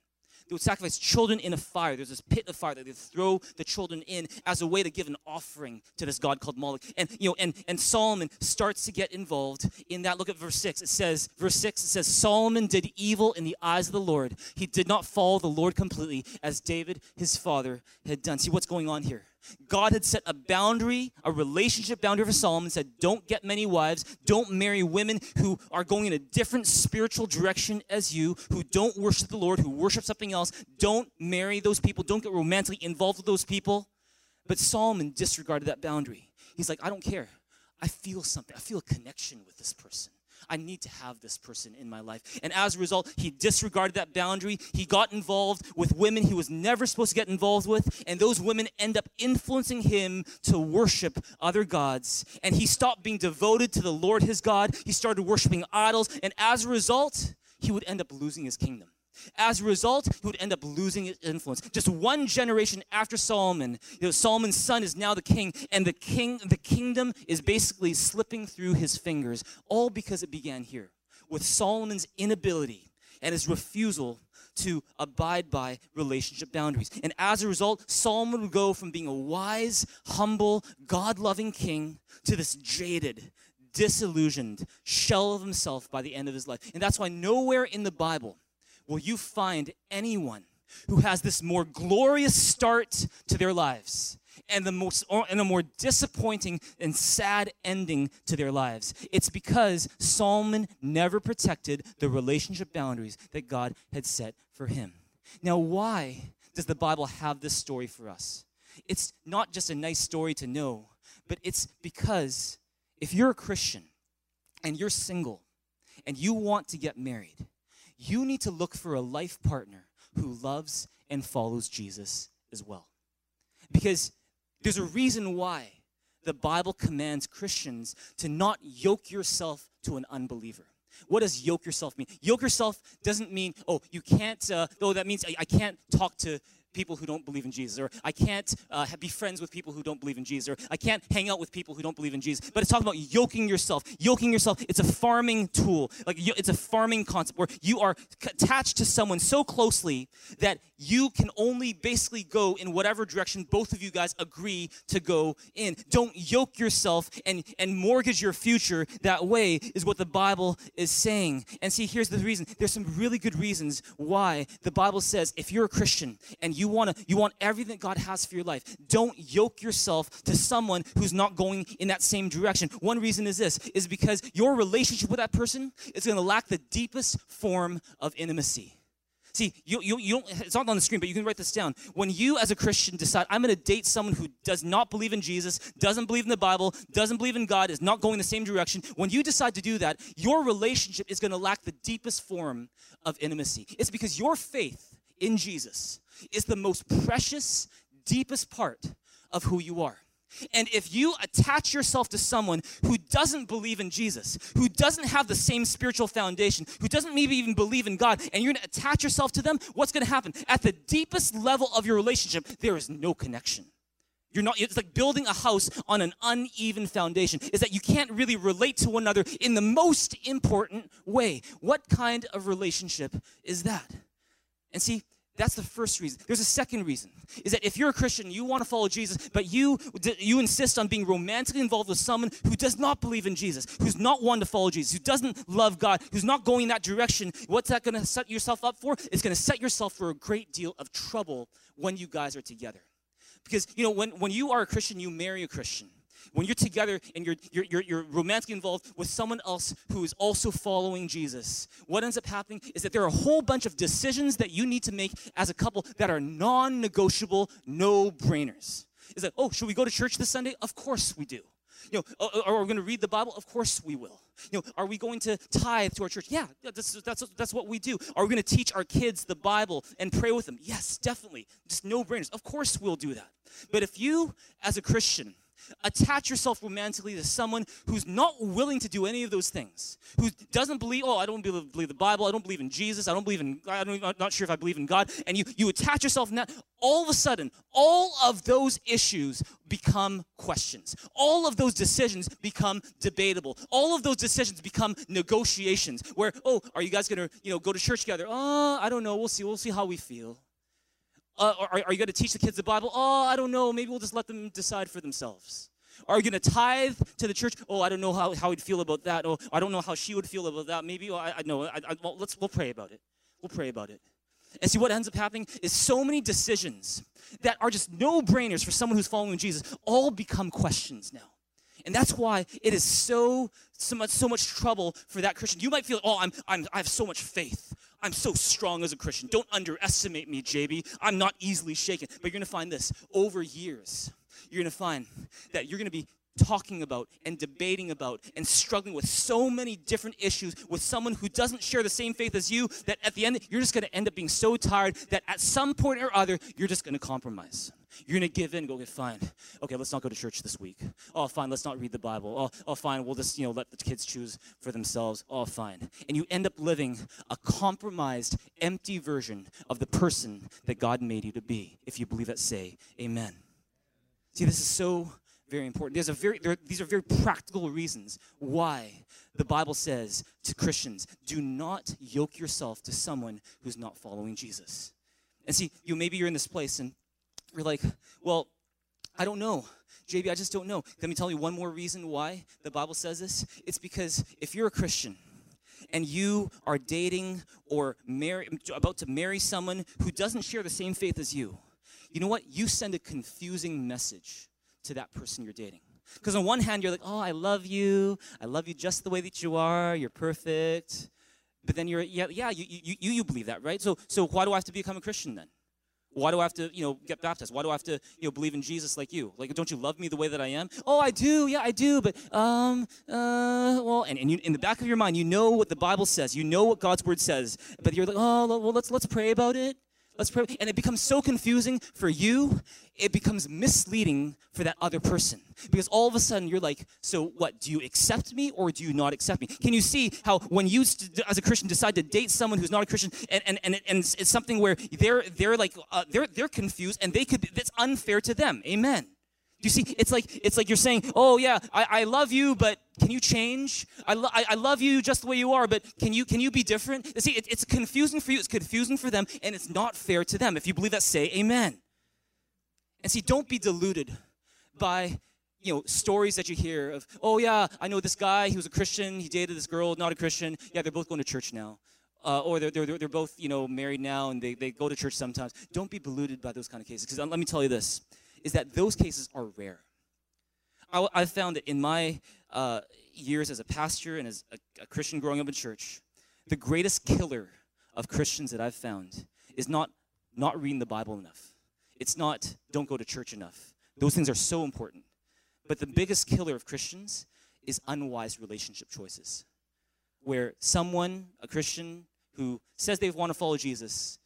they would sacrifice children in a fire. There's this pit of fire that they throw the children in as a way to give an offering to this god called Moloch. And you know, and and Solomon starts to get involved in that. Look at verse six. It says, verse six. It says, Solomon did evil in the eyes of the Lord. He did not follow the Lord completely, as David his father had done. See what's going on here. God had set a boundary, a relationship boundary for Solomon, said, Don't get many wives, don't marry women who are going in a different spiritual direction as you, who don't worship the Lord, who worship something else. Don't marry those people, don't get romantically involved with those people. But Solomon disregarded that boundary. He's like, I don't care. I feel something, I feel a connection with this person. I need to have this person in my life. And as a result, he disregarded that boundary. He got involved with women he was never supposed to get involved with. And those women end up influencing him to worship other gods. And he stopped being devoted to the Lord his God. He started worshiping idols. And as a result, he would end up losing his kingdom. As a result, he would end up losing his influence. Just one generation after Solomon, you know, Solomon's son is now the king, and the king, the kingdom is basically slipping through his fingers, all because it began here with Solomon's inability and his refusal to abide by relationship boundaries. And as a result, Solomon would go from being a wise, humble, God loving king to this jaded, disillusioned shell of himself by the end of his life. And that's why nowhere in the Bible will you find anyone who has this more glorious start to their lives and the most and a more disappointing and sad ending to their lives? It's because solomon never protected the relationship boundaries that god had set for him. Now why does the bible have this story for us? It's not just a nice story to know but it's because if you're a christian and you're single and you want to get married you need to look for a life partner who loves and follows Jesus as well. Because there's a reason why the Bible commands Christians to not yoke yourself to an unbeliever. What does yoke yourself mean? Yoke yourself doesn't mean, oh, you can't, uh, oh, that means I, I can't talk to people who don't believe in Jesus, or I can't uh, be friends with people who don't believe in Jesus, or I can't hang out with people who don't believe in Jesus. But it's talking about yoking yourself. Yoking yourself, it's a farming tool. Like it's a farming concept where you are attached to someone so closely that you can only basically go in whatever direction both of you guys agree to go in. Don't yoke yourself and, and mortgage your future that way, is what the Bible is saying. And see, here's the reason. There's some really good reasons why the Bible says if you're a Christian and you want to you want everything God has for your life, don't yoke yourself to someone who's not going in that same direction. One reason is this is because your relationship with that person is going to lack the deepest form of intimacy. See, you, you, you don't, it's not on the screen, but you can write this down. When you, as a Christian, decide, I'm going to date someone who does not believe in Jesus, doesn't believe in the Bible, doesn't believe in God, is not going the same direction, when you decide to do that, your relationship is going to lack the deepest form of intimacy. It's because your faith in Jesus is the most precious, deepest part of who you are. And if you attach yourself to someone who doesn't believe in Jesus, who doesn't have the same spiritual foundation, who doesn't maybe even believe in God, and you're going to attach yourself to them, what's going to happen? At the deepest level of your relationship, there is no connection. You're not, it's like building a house on an uneven foundation, is that you can't really relate to one another in the most important way. What kind of relationship is that? And see, that's the first reason. There's a second reason. Is that if you're a Christian, you want to follow Jesus, but you you insist on being romantically involved with someone who does not believe in Jesus, who's not one to follow Jesus, who doesn't love God, who's not going that direction, what's that going to set yourself up for? It's going to set yourself for a great deal of trouble when you guys are together. Because you know, when, when you are a Christian, you marry a Christian when you're together and you're, you're, you're, you're, romantically involved with someone else who is also following Jesus, what ends up happening is that there are a whole bunch of decisions that you need to make as a couple that are non negotiable, no brainers. Is that, oh, should we go to church this Sunday? Of course we do. You know, uh, uh, are we going to read the Bible? Of course we will. You know, are we going to tithe to our church? Yeah, that's, that's, that's what we do. Are we going to teach our kids the Bible and pray with them? Yes, definitely. Just no brainers. Of course we'll do that. But if you, as a Christian, attach yourself romantically to someone who's not willing to do any of those things, who doesn't believe, oh, I don't believe, the Bible, I don't believe in Jesus, I don't believe in, I don't, I'm not sure if I believe in God, and you, you attach yourself in that, all of a sudden, all of those issues become questions. All of those decisions become debatable. All of those decisions become negotiations where, oh, are you guys going to, you know, go to church together? Oh, I don't know. We'll see. We'll see how we feel. Uh, are, are you going to teach the kids the Bible? Oh, I don't know. Maybe we'll just let them decide for themselves. Are you going to tithe to the church? Oh, I don't know how, how he'd feel about that. Oh, I don't know how she would feel about that. Maybe, oh, I, I know. I, I, well, let's, we'll pray about it. We'll pray about it. And see what ends up happening is so many decisions that are just no brainers for someone who's following Jesus all become questions now. And that's why it is so so much so much trouble for that Christian. You might feel, oh, I'm, I'm I have so much faith. I'm so strong as a Christian. Don't underestimate me, JB. I'm not easily shaken. But you're going to find this over years. You're going to find that you're going to be talking about and debating about and struggling with so many different issues with someone who doesn't share the same faith as you that at the end you're just going to end up being so tired that at some point or other you're just going to compromise you're going to give in go get fine okay let's not go to church this week. Oh fine let's not read the bible. Oh, oh fine we'll just you know let the kids choose for themselves. Oh fine. And you end up living a compromised empty version of the person that god made you to be if you believe that say amen. See this is so very important. There's a very, there, these are very practical reasons why the Bible says to Christians, do not yoke yourself to someone who's not following Jesus. And see, you maybe you're in this place and you're like, well, I don't know. JB, I just don't know. Let me tell you one more reason why the Bible says this. It's because if you're a Christian and you are dating or marry, about to marry someone who doesn't share the same faith as you, you know what? You send a confusing message to that person you're dating. Because on one hand, you're like, oh, I love you. I love you just the way that you are. You're perfect. But then you're, yeah, yeah you, you, you, believe that, right? So, so why do I have to become a Christian then? Why do I have to, you know, get baptized? Why do I have to, you know, believe in Jesus like you? Like, don't you love me the way that I am? Oh, I do. Yeah, I do. But, um, uh, well, and, and you, in the back of your mind, you know what the Bible says. You know what God's word says. But you're like, oh, well, let's let's pray about it. Let's pray. And it becomes so confusing for you, it becomes misleading for that other person. Because all of a sudden you're like, so what? Do you accept me or do you not accept me? Can you see how when you, as a Christian, decide to date someone who's not a Christian and, and, and, and it's something where they're, they're like, uh, they're, they're confused and they could, that's unfair to them. Amen you see? It's like it's like you're saying, "Oh yeah, I, I love you, but can you change? I, lo- I, I, love you just the way you are, but can you can you be different?" You see, it, it's confusing for you. It's confusing for them, and it's not fair to them. If you believe that, say Amen. And see, don't be deluded by you know stories that you hear of, "Oh yeah, I know this guy. He was a Christian. He dated this girl, not a Christian. Yeah, they're both going to church now." Uh, or they're, they're, they're both you know married now and they, they go to church sometimes don't be deluded by those kind of cases because let me tell you this is that those cases are rare. I, have found that in my uh, years as a pastor and as a, a Christian growing up in church, the greatest killer of Christians that I've found is not not reading the Bible enough. It's not don't go to church enough. Those things are so important. But the biggest killer of Christians is unwise relationship choices. Where someone, a Christian who says they want to follow Jesus,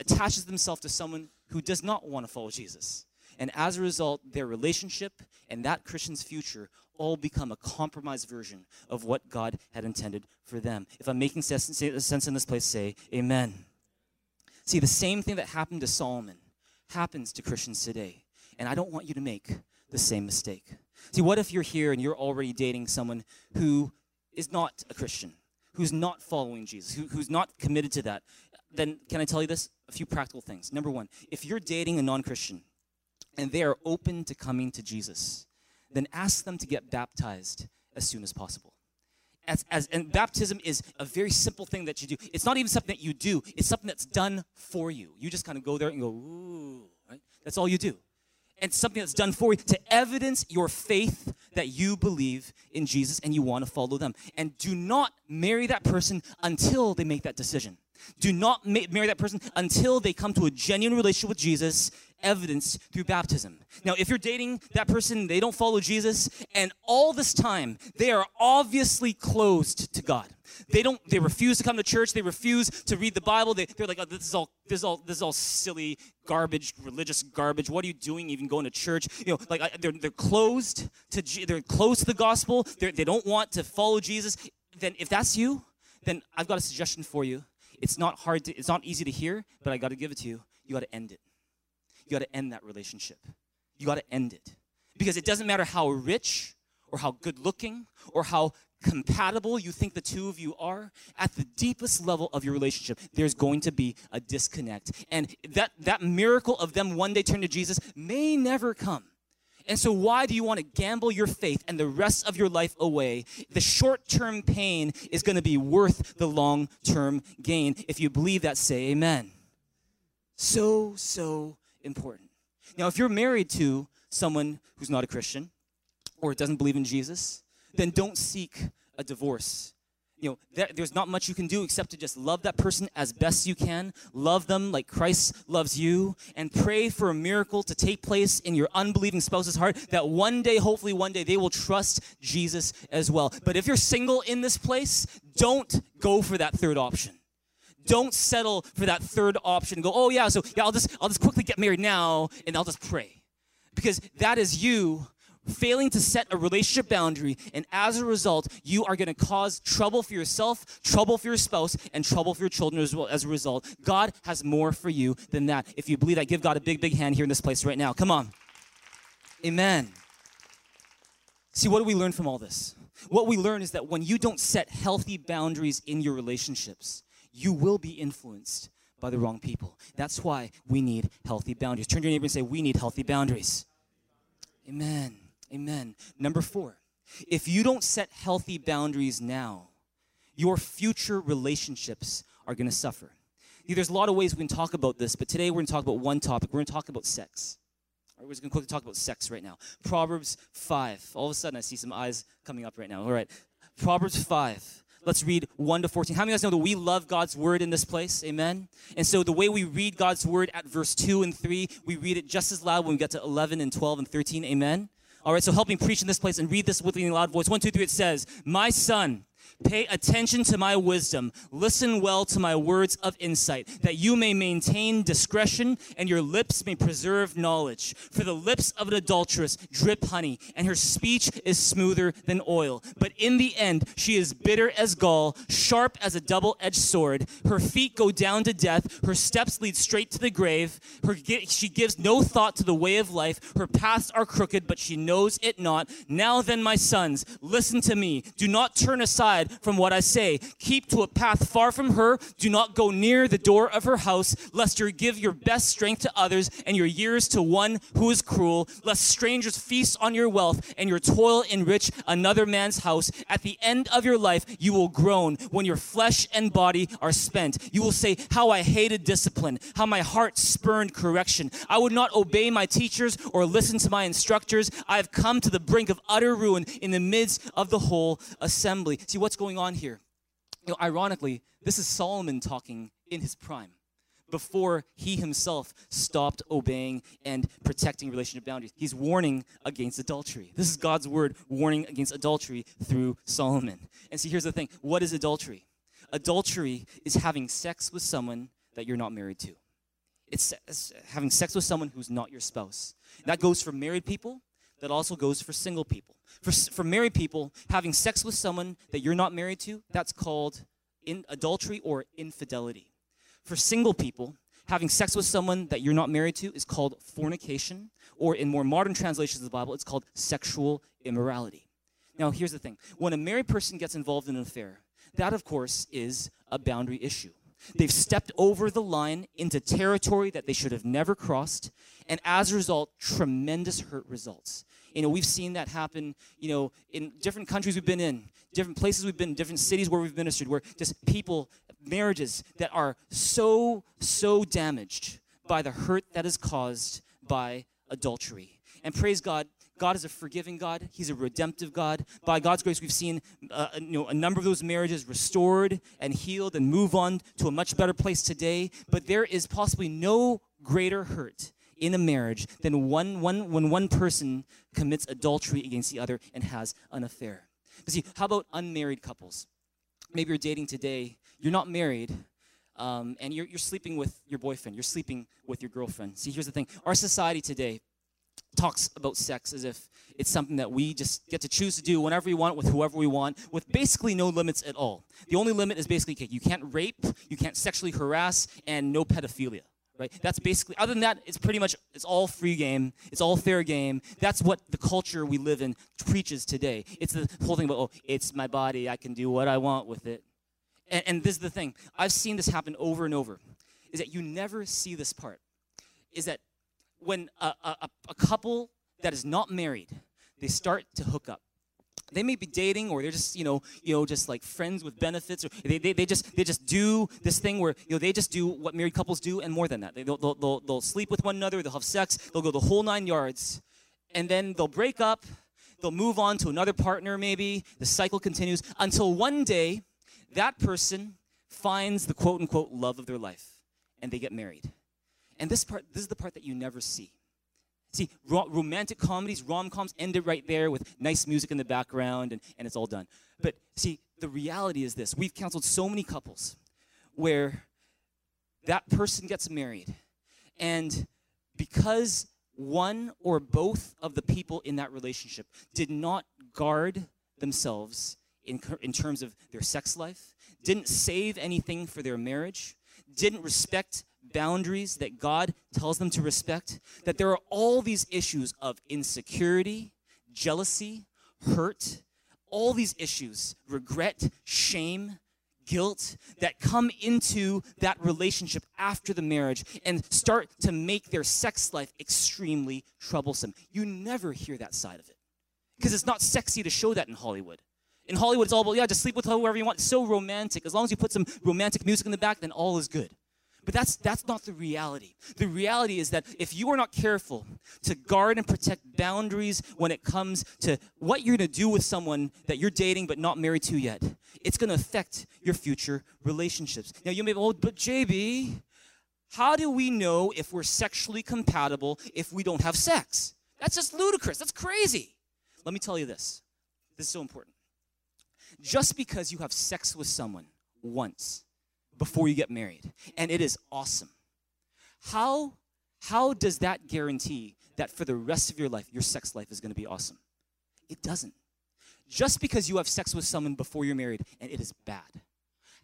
attaches themselves to someone who does not want to follow Jesus And as a result, their relationship and that Christian's future all become a compromised version of what God had intended for them. If I'm making sense in this place, say amen. See, the same thing that happened to Solomon happens to Christians today. And I don't want you to make the same mistake. See, what if you're here and you're already dating someone who is not a Christian, who's not following Jesus, who, who's not committed to that? Then, can I tell you this? A few practical things. Number one, if you're dating a non Christian and they are open to coming to Jesus, then ask them to get baptized as soon as possible. As, as, and baptism is a very simple thing that you do. It's not even something that you do, it's something that's done for you. You just kind of go there and go, ooh, right? That's all you do and something that's done for you to evidence your faith that you believe in Jesus and you want to follow them. And do not marry that person until they make that decision. Do not ma- marry that person until they come to a genuine relationship with Jesus, evidence through baptism. Now, if you're dating that person, they don't follow Jesus, and all this time they are obviously closed to God. They don't. They refuse to come to church. They refuse to read the Bible. They, they're like, oh, this is all. This is all. This is all silly garbage, religious garbage. What are you doing? Even going to church? You know, like they're they're closed to. They're closed to the gospel. They're, they don't want to follow Jesus. Then, if that's you, then I've got a suggestion for you. It's not hard to. It's not easy to hear, but I got to give it to you. You got to end it. You got to end that relationship. You got to end it because it doesn't matter how rich or how good looking or how compatible you think the two of you are, at the deepest level of your relationship, there's going to be a disconnect. And that, that miracle of them one day turning to Jesus may never come. And so, why do you want to gamble your faith and the rest of your life away? The short term pain is going to be worth the long term gain. If you believe that, say amen. So, so important. Now, if you're married to someone who's not a Christian or doesn't believe in Jesus, then don't seek a divorce. You know, there, there's not much you can do except to just love that person as best you can, love them like Christ loves you, and pray for a miracle to take place in your unbelieving spouse's heart that one day, hopefully one day, they will trust Jesus as well. But if you're single in this place, don't go for that third option. Don't settle for that third option. Go, oh yeah, so yeah, I'll just I'll just quickly get married now and I'll just pray. Because that is you failing to set a relationship boundary, and as a result, you are going to cause trouble for yourself, trouble for your spouse, and trouble for your children as well as a result. God has more for you than that. If you believe that, give God a big, big hand here in this place right now. Come on. Amen. See, what do we learn from all this? What we learn is that when you don't set healthy boundaries in your relationships, you will be influenced by the wrong people. That's why we need healthy boundaries. Turn to your neighbor and say, We need healthy boundaries. Amen. Amen. Number four, if you don't set healthy boundaries now, your future relationships are going to suffer. There's a lot of ways we can talk about this, but today we're going to talk about one topic. We're going to talk about sex. We're just going to quickly talk about sex right now. Proverbs 5. All of a sudden, I see some eyes coming up right now. All right. Proverbs 5. Let's read 1 to 14. How many of you guys know that we love God's word in this place? Amen. And so the way we read God's word at verse 2 and 3, we read it just as loud when we get to 11 and 12 and 13. Amen. All right, so help me preach in this place and read this with me in a loud voice. One, two, three, it says, My son, Pay attention to my wisdom. Listen well to my words of insight, that you may maintain discretion and your lips may preserve knowledge. For the lips of an adulteress drip honey, and her speech is smoother than oil. But in the end, she is bitter as gall, sharp as a double edged sword. Her feet go down to death, her steps lead straight to the grave. Her, she gives no thought to the way of life. Her paths are crooked, but she knows it not. Now then, my sons, listen to me. Do not turn aside aside from what I say. Keep to a path far from her. Do not go near the door of her house, lest you give your best strength to others and your years to one who is cruel, lest strangers feast on your wealth and your toil enrich another man's house. At the end of your life, you will groan when your flesh and body are spent. You will say, How I hated discipline, how my heart spurned correction. I would not obey my teachers or listen to my instructors. I have come to the brink of utter ruin in the midst of the whole assembly. See, what's going on here? You know, ironically, this is Solomon talking in his prime before he himself stopped obeying and protecting relationship boundaries. He's warning against adultery. This is God's word warning against adultery through Solomon. And see, here's the thing what is adultery? Adultery is having sex with someone that you're not married to. It's having sex with someone who's not your spouse. That goes for married people. That also goes for single people. For, for married people, having sex with someone that you're not married to, that's called in adultery or infidelity. For single people, having sex with someone that you're not married to is called fornication, or in more modern translations of the Bible, it's called sexual immorality. Now, here's the thing when a married person gets involved in an affair, that, of course, is a boundary issue. They've stepped over the line into territory that they should have never crossed, and as a result, tremendous hurt results. You know, we've seen that happen, you know, in different countries we've been in, different places we've been, different cities where we've ministered, where just people, marriages that are so, so damaged by the hurt that is caused by adultery. And praise God, God is a forgiving God. He's a redemptive God. By God's grace, we've seen uh, you know, a number of those marriages restored and healed and move on to a much better place today. But there is possibly no greater hurt in a marriage than one, one, when one person commits adultery against the other and has an affair. But see, how about unmarried couples? Maybe you're dating today, you're not married, um, and you're, you're sleeping with your boyfriend, you're sleeping with your girlfriend. See, here's the thing our society today talks about sex as if it's something that we just get to choose to do whenever we want with whoever we want with basically no limits at all. The only limit is basically okay, you can't rape you can't sexually harass and no pedophilia right? That's basically other than that it's pretty much it's all free game it's all fair game. That's what the culture we live in preaches today. It's the whole thing about oh it's my body i can do what i want with it. And, and this is the thing i've seen this happen over and over is that you never see this part is that when a, a, a couple that is not married, they start to hook up. They may be dating or they're just you know you know just like friends with benefits or they, they, they just they just do this thing where you know they just do what married couples do and more than that. They, will they'll, they'll, they'll sleep with one another they'll have sex they'll go the whole nine yards and then they'll break up they'll move on to another partner maybe the cycle continues until one day that person finds the quote unquote love of their life and they get married and this part, this is the part that you never see. See, ro- romantic comedies, rom coms end it right there with nice music in the background and, and it's all done. But see, the reality is this we've counseled so many couples where that person gets married, and because one or both of the people in that relationship did not guard themselves in, in terms of their sex life, didn't save anything for their marriage, didn't respect boundaries that God tells them to respect, that there are all these issues of insecurity, jealousy, hurt, all these issues, regret, shame, guilt that come into that relationship after the marriage and start to make their sex life extremely troublesome. You never hear that side of it because it's not sexy to show that in Hollywood. In Hollywood, it's all about, yeah, just sleep with whoever you want. It's so romantic. As long as you put some romantic music in the back, then all is good. But that's, that's not the reality. The reality is that if you are not careful to guard and protect boundaries when it comes to what you're going to do with someone that you're dating but not married to yet, it's going to affect your future relationships. Now, you may be, oh, but JB, how do we know if we're sexually compatible if we don't have sex? That's just ludicrous. That's crazy. Let me tell you this. This is so important. Just because you have sex with someone once before you get married. And it is awesome. How, how does that guarantee that for the rest of your life, your sex life is going to be awesome? It doesn't. Just because you have sex with someone before you're married and it is bad,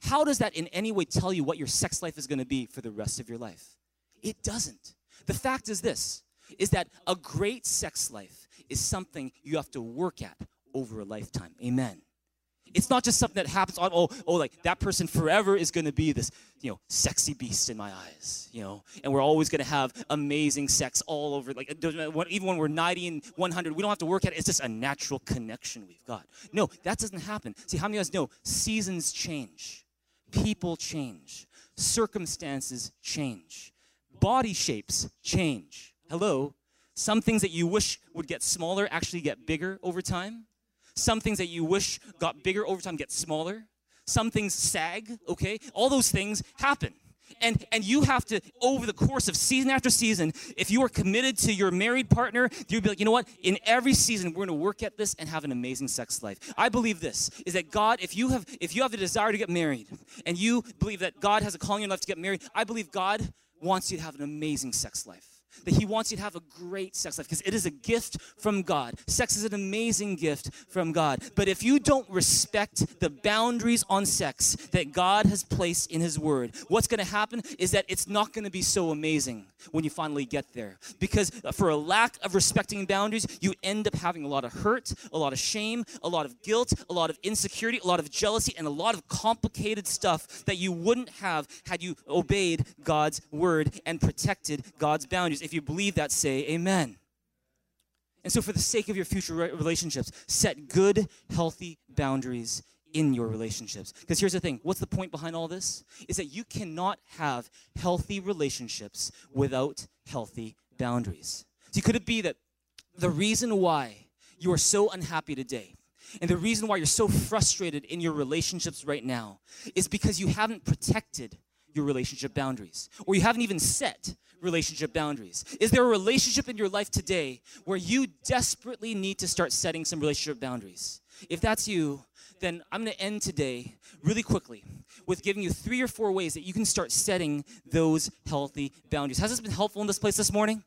how does that in any way tell you what your sex life is going to be for the rest of your life? It doesn't. The fact is this is that a great sex life is something you have to work at over a lifetime. Amen. It's not just something that happens on, oh, oh, like that person forever is going to be this, you know, sexy beast in my eyes, you know, and we're always going to have amazing sex all over. Like, even when we're 90 and 100, we don't have to work at it. It's just a natural connection we've got. No, that doesn't happen. See, how many of us know seasons change, people change, circumstances change, body shapes change. Hello? Some things that you wish would get smaller actually get bigger over time. Some things that you wish got bigger over time get smaller. Some things sag, okay? All those things happen. And, and you have to, over the course of season after season, if you are committed to your married partner, you'll be like, you know what? In every season, we're gonna work at this and have an amazing sex life. I believe this is that God, if you have if you have the desire to get married and you believe that God has a calling in your life to get married, I believe God wants you to have an amazing sex life that he wants you to have a great sex life because it is a gift from God. Sex is an amazing gift from God. But if you don't respect the boundaries on sex that God has placed in his word, what's going to happen is that it's not going to be so amazing when you finally get there. Because uh, for a lack of respecting boundaries, you end up having a lot of hurt, a lot of shame, a lot of guilt, a lot of insecurity, a lot of jealousy, and a lot of complicated stuff that you wouldn't have had you obeyed God's word and protected God's boundaries. If you believe that, say amen. And so, for the sake of your future relationships, set good, healthy boundaries in your relationships. Because here's the thing what's the point behind all this? Is that you cannot have healthy relationships without healthy boundaries. See, could it be that the reason why you are so unhappy today and the reason why you're so frustrated in your relationships right now is because you haven't protected your relationship boundaries or you haven't even set relationship boundaries? Is there a relationship in your life today where you desperately need to start setting some relationship boundaries? If that's you, then I'm going to end today really quickly with giving you three or four ways that you can start setting those healthy boundaries. Has this been helpful in this place this morning?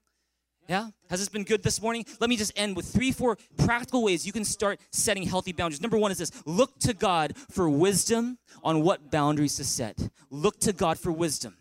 Yeah? Has this been good this morning? Let me just end with three, four practical ways you can start setting healthy boundaries. Number one is this look to God for wisdom on what boundaries to set. Look to God for wisdom.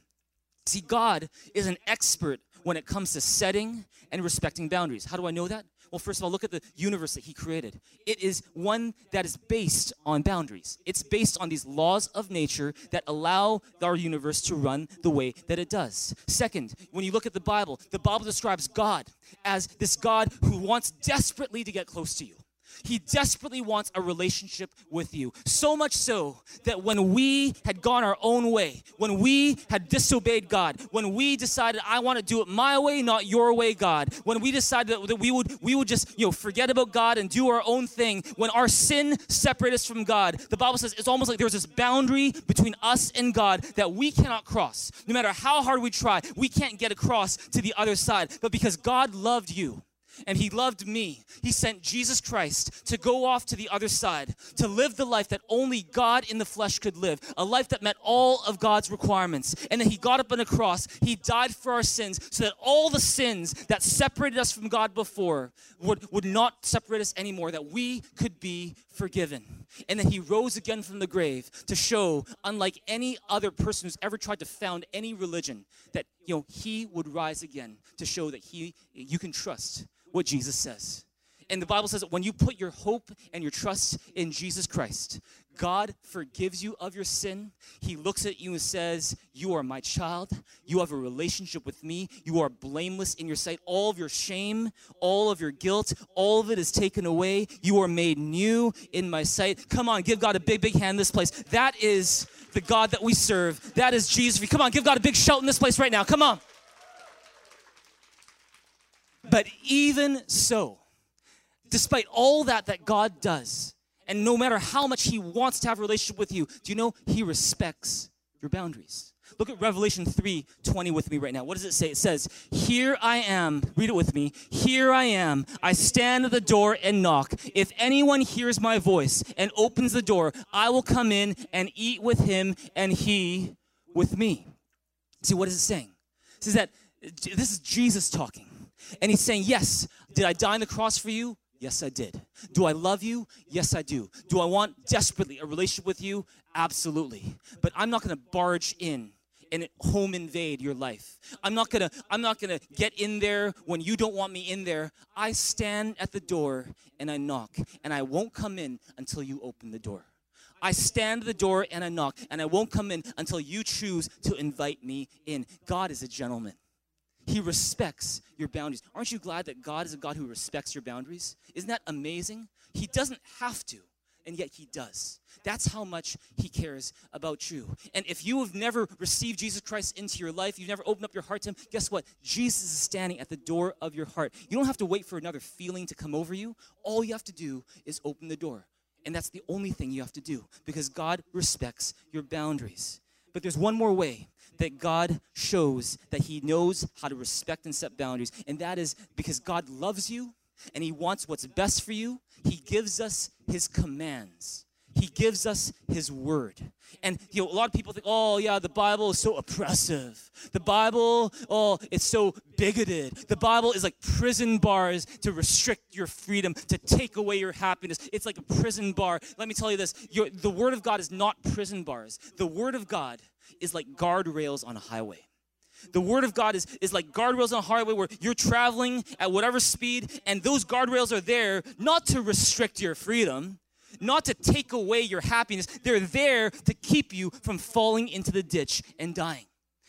See, God is an expert when it comes to setting and respecting boundaries. How do I know that? Well, first of all, look at the universe that He created. It is one that is based on boundaries. It's based on these laws of nature that allow our universe to run the way that it does. Second, when you look at the Bible, the Bible describes God as this God who wants desperately to get close to you. He desperately wants a relationship with you. So much so that when we had gone our own way, when we had disobeyed God, when we decided, I want to do it my way, not your way, God, when we decided that, we would we would just you know forget about God and do our own thing, when our sin separated us from God, the Bible says it's almost like there's this boundary between us and God that we cannot cross. No matter how hard we try, we can't get across to the other side. But because God loved you, and he loved me. He sent Jesus Christ to go off to the other side, to live the life that only God in the flesh could live, a life that met all of God's requirements. And then he got up on a cross, he died for our sins, so that all the sins that separated us from God before would, would not separate us anymore, that we could be forgiven. And then he rose again from the grave to show, unlike any other person who's ever tried to found any religion, that you know he would rise again to show that he you can trust what Jesus says. And the Bible says that when you put your hope and your trust in Jesus Christ, God forgives you of your sin. He looks at you and says, You are my child. You have a relationship with me. You are blameless in your sight. All of your shame, all of your guilt, all of it is taken away. You are made new in my sight. Come on, give God a big, big hand this place. That is the God that we serve. That is Jesus. Come on, give God a big shout in this place right now. Come on. But even so, despite all that that God does, and no matter how much He wants to have a relationship with you, do you know He respects your boundaries? Look at Revelation 3 20 with me right now. What does it say? It says, Here I am. Read it with me. Here I am. I stand at the door and knock. If anyone hears my voice and opens the door, I will come in and eat with him and he with me. See, what is it saying? It says that this is Jesus talking. And he's saying, Yes, did I die on the cross for you? Yes, I did. Do I love you? Yes, I do. Do I want desperately a relationship with you? Absolutely. But I'm not going to barge in and home invade your life. I'm not to I'm not to get in there when you don't want me in there. I stand at the door and I knock, and I won't come in until you open the door. I stand at the door and I knock, and I won't come in until you choose to invite me in. God is a gentleman. He respects your boundaries. Aren't you glad that God is a God who respects your boundaries? Isn't that amazing? He doesn't have to, and yet He does. That's how much He cares about you. And if you have never received Jesus Christ into your life, you've never opened up your heart to Him, guess what? Jesus is standing at the door of your heart. You don't have to wait for another feeling to come over you. All you have to do is open the door. And that's the only thing you have to do because God respects your boundaries. But there's one more way that God shows that He knows how to respect and set boundaries, and that is because God loves you and He wants what's best for you. He gives us His commands. He gives us His Word. And you know, a lot of people think, oh yeah, the Bible is so oppressive. The Bible, oh, it's so bigoted. The Bible is like prison bars to restrict your freedom, to take away your happiness. It's like a prison bar. Let me tell you this: the Word of God is not prison bars. The Word of God is like guardrails on a highway. The Word of God is, is like guardrails on a highway where you're traveling at whatever speed, and those guardrails are there not to restrict your freedom, not to take away your happiness. They're there to keep you from falling into the ditch and dying.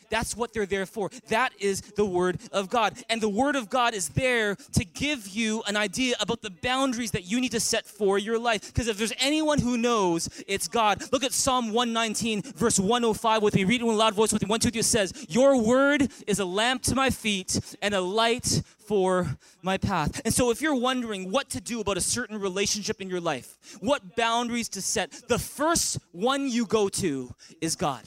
That's what they're there for. That is the Word of God. And the Word of God is there to give you an idea about the boundaries that you need to set for your life. Because if there's anyone who knows, it's God. Look at Psalm 119, verse 105 with me. Read it in a loud voice with me. 1, 2, 3 says, Your Word is a lamp to my feet and a light for my path. And so, if you're wondering what to do about a certain relationship in your life, what boundaries to set, the first one you go to is God.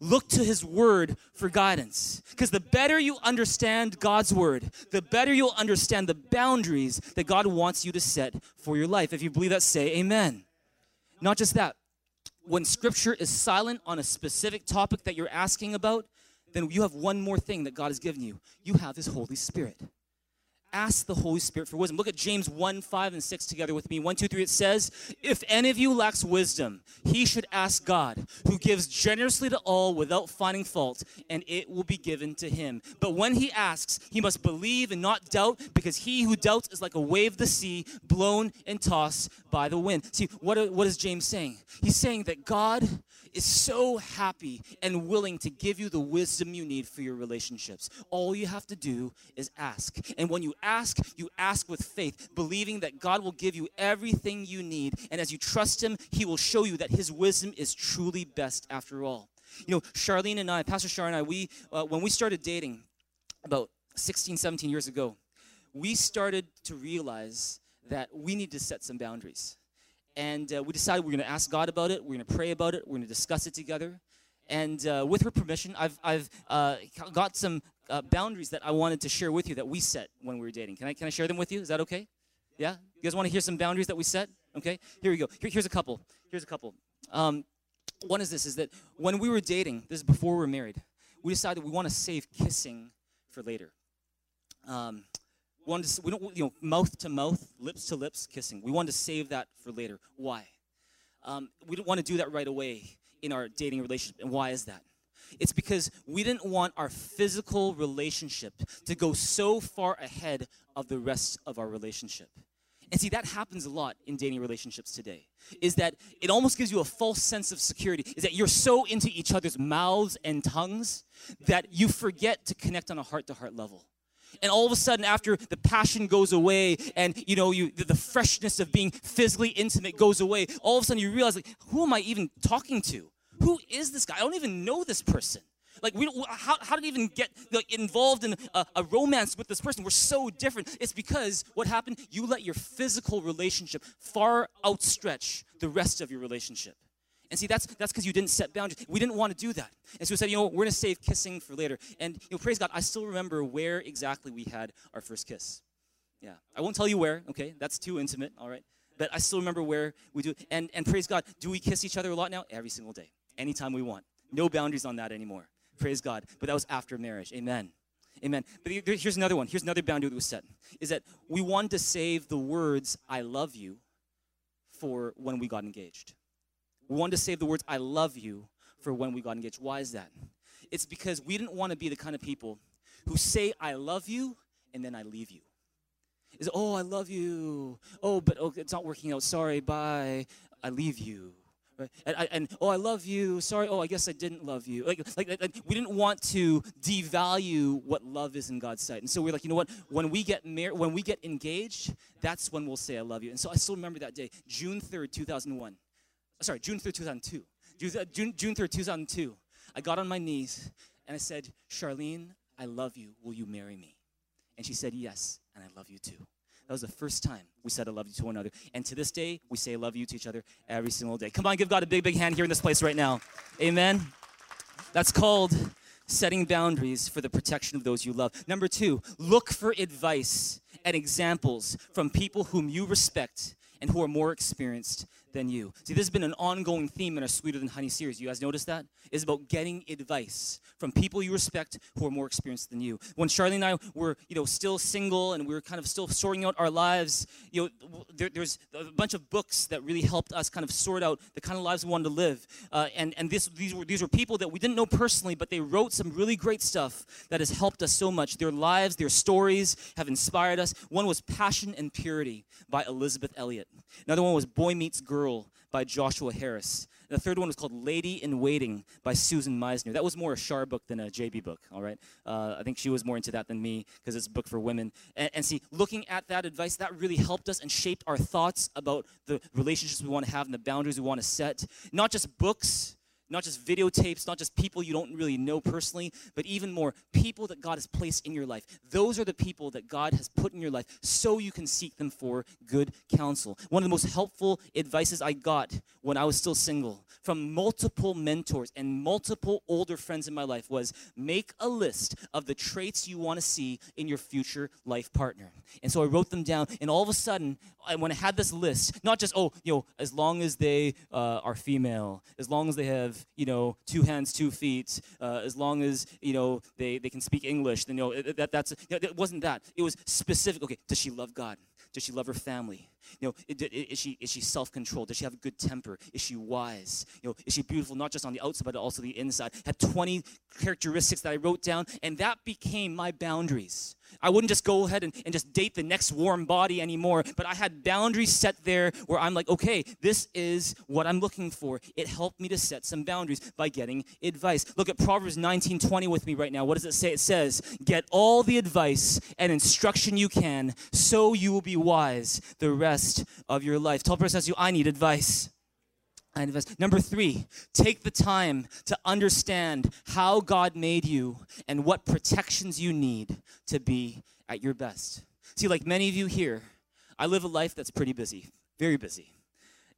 Look to His Word for guidance. Because the better you understand God's Word, the better you'll understand the boundaries that God wants you to set for your life. If you believe that, say amen. Not just that, when Scripture is silent on a specific topic that you're asking about, then you have one more thing that God has given you. You have His Holy Spirit ask the Holy Spirit for wisdom. Look at James 1 5 and 6 together with me. 1, 2, 3. It says, If any of you lacks wisdom, he should ask God, who gives generously to all without finding fault, and it will be given to him. But when he asks, he must believe and not doubt, because he who doubts is like a wave of the sea, blown and tossed by the wind. See, what, what is James saying? He's saying that God is so happy and willing to give you the wisdom you need for your relationships. All you have to do is ask. And when you ask, you ask with faith, believing that God will give you everything you need. And as you trust Him, He will show you that His wisdom is truly best after all. You know, Charlene and I, Pastor Char and I, we, uh, when we started dating about 16, 17 years ago, we started to realize that we need to set some boundaries. And uh, we decided we're going to ask God about it, we're going to pray about it, we're going to discuss it together. And uh, with her permission, I've, I've uh, got some uh, boundaries that I wanted to share with you that we set when we were dating. Can I, can I share them with you? Is that okay? Yeah? You guys want to hear some boundaries that we set? Okay, here we go. Here, here's a couple. Here's a couple. Um, one is this: is that when we were dating, this is before we were married, we decided we want to save kissing for later. Um, wanted to, we don't, you know, mouth to mouth, lips to lips kissing. We wanted to save that for later. Why? Um, we didn't want to do that right away in our dating relationship. And why is that? It's because we didn't want our physical relationship to go so far ahead of the rest of our relationship. And see, that happens a lot in dating relationships today. Is that it almost gives you a false sense of security, is that you're so into each other's mouths and tongues that you forget to connect on a heart to heart level and all of a sudden after the passion goes away and you know you the, the, freshness of being physically intimate goes away all of a sudden you realize like who am i even talking to? Who is this guy? I don't even know this person. Like we how, how did we even get like, involved in a, a romance with this person? We're so different. It's because what happened? You let your physical relationship far outstretch the rest of your relationship and see, that's that's because you didn't set boundaries. We didn't want to do that. And so we said, you know, we're going to save kissing for later. And, you know, praise God, I still remember where exactly we had our first kiss. Yeah. I won't tell you where, okay? That's too intimate, all right? But I still remember where we do. And, and praise God, do we kiss each other a lot now? Every single day, anytime we want. No boundaries on that anymore. Praise God. But that was after marriage. Amen. Amen. But here's another one. Here's another boundary that was set. Is that we wanted to save the words "I love you" for when we got engaged. We wanted to save the words, I love you, for when we got engaged. Why is that? It's because we didn't want to be the kind of people who say, I love you, and then I leave you. Is, oh, I love you. Oh, but oh, it's not working out. Sorry, bye. I leave you. And, and, oh, I love you. Sorry. Oh, I guess I didn't love you. Like, like, like, we didn't want to devalue what love is in God's sight. And so we're like, you know what? When we get married, when we get engaged, that's when we'll say I love you. And so I still remember that day, June third, two thousand one sorry, June 3rd, 2002. Uh, June, June 3rd, 2002. I got on my knees and I said, Charlene, I love you. Will you marry me? And she said, Yes, and I love you too. That was the first time we said I love you to one another. And to this day, we say I love you to each other every single day. Come on, give God a big, big hand here in this place right now. Amen. That's called setting boundaries for the protection of those you love. Number two, look for advice and examples from people whom you respect and who are more experienced than you. See, this has been an ongoing theme in our Sweeter Than Honey series. You guys notice that? It's about getting advice from people you respect who are more experienced than you. When Charlie and I were, you know, still single and we were kind of still sorting out our lives, you know, there, there's a bunch of books that really helped us kind of sort out the kind of lives we wanted to live. Uh, and and this, these, were, these were people that we didn't know personally, but they wrote some really great stuff that has helped us so much. Their lives, their stories have inspired us. One was Passion and Purity by Elisabeth Elliot. Another one was Boy Meets Girl by Joshua Harris. The third one was called Lady in Waiting by Susan Meissner. That was more a Char book than a JB book, all right? Uh, I think she was more into that than me because it's a book for women. And, and see, looking at that advice, that really helped us and shaped our thoughts about the relationships we want to have and the boundaries we want to set. Not just books, not just videotapes, not just people you don't really know personally, but even more people that God has placed in your life. Those are the people that God has put in your life so you can seek them for good counsel. One of the most helpful advices I got when I was still single from multiple mentors and multiple older friends in my life was make a list of the traits you want to see in your future life partner. And so I wrote them down, and all of a sudden, when I had this list, not just, oh, you know, as long as they uh, are female, as long as they have you know, two hands, two feet, uh, as long as, you know, they, they can speak English, then, you know, that, that's, it wasn't that. It was specific. Okay, does she love God? Does she love her family? You know, is she, is she self-controlled? Does she have a good temper? Is she wise? You know, is she beautiful not just on the outside, but also the inside? Had 20 characteristics that I wrote down, and that became my boundaries. I wouldn't just go ahead and, and just date the next warm body anymore, but I had boundaries set there where I'm like, okay, this is what I'm looking for. It helped me to set some boundaries by getting advice. Look at Proverbs 19 20 with me right now. What does it say? It says, Get all the advice and instruction you can, so you will be wise the rest of your life. Tell the person you, I need advice. I invest. Number three, take the time to understand how God made you and what protections you need to be at your best. See, like many of you here, I live a life that's pretty busy, very busy.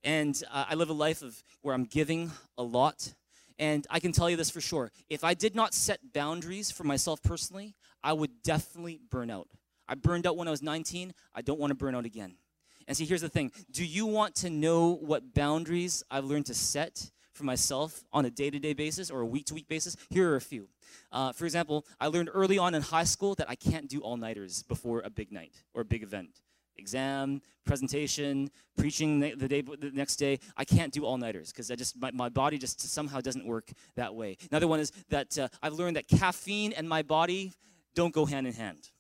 And uh, I live a life of where I'm giving a lot. And I can tell you this for sure. If I did not set boundaries for myself personally, I would definitely burn out. I burned out when I was 19. I don't want to burn out again. And see, here's the thing do you want to know what boundaries I've learned to set for myself on a day to day basis or a week to week basis? Here are a few. Uh, for example, I learned early on in high school that I can't do all nighters before a big night or a big event. Exam, presentation, preaching the, day, the next day. I can't do all nighters because I just my, my body just somehow doesn't work that way. Another one is that uh, I've learned that caffeine and my body don't go hand in hand.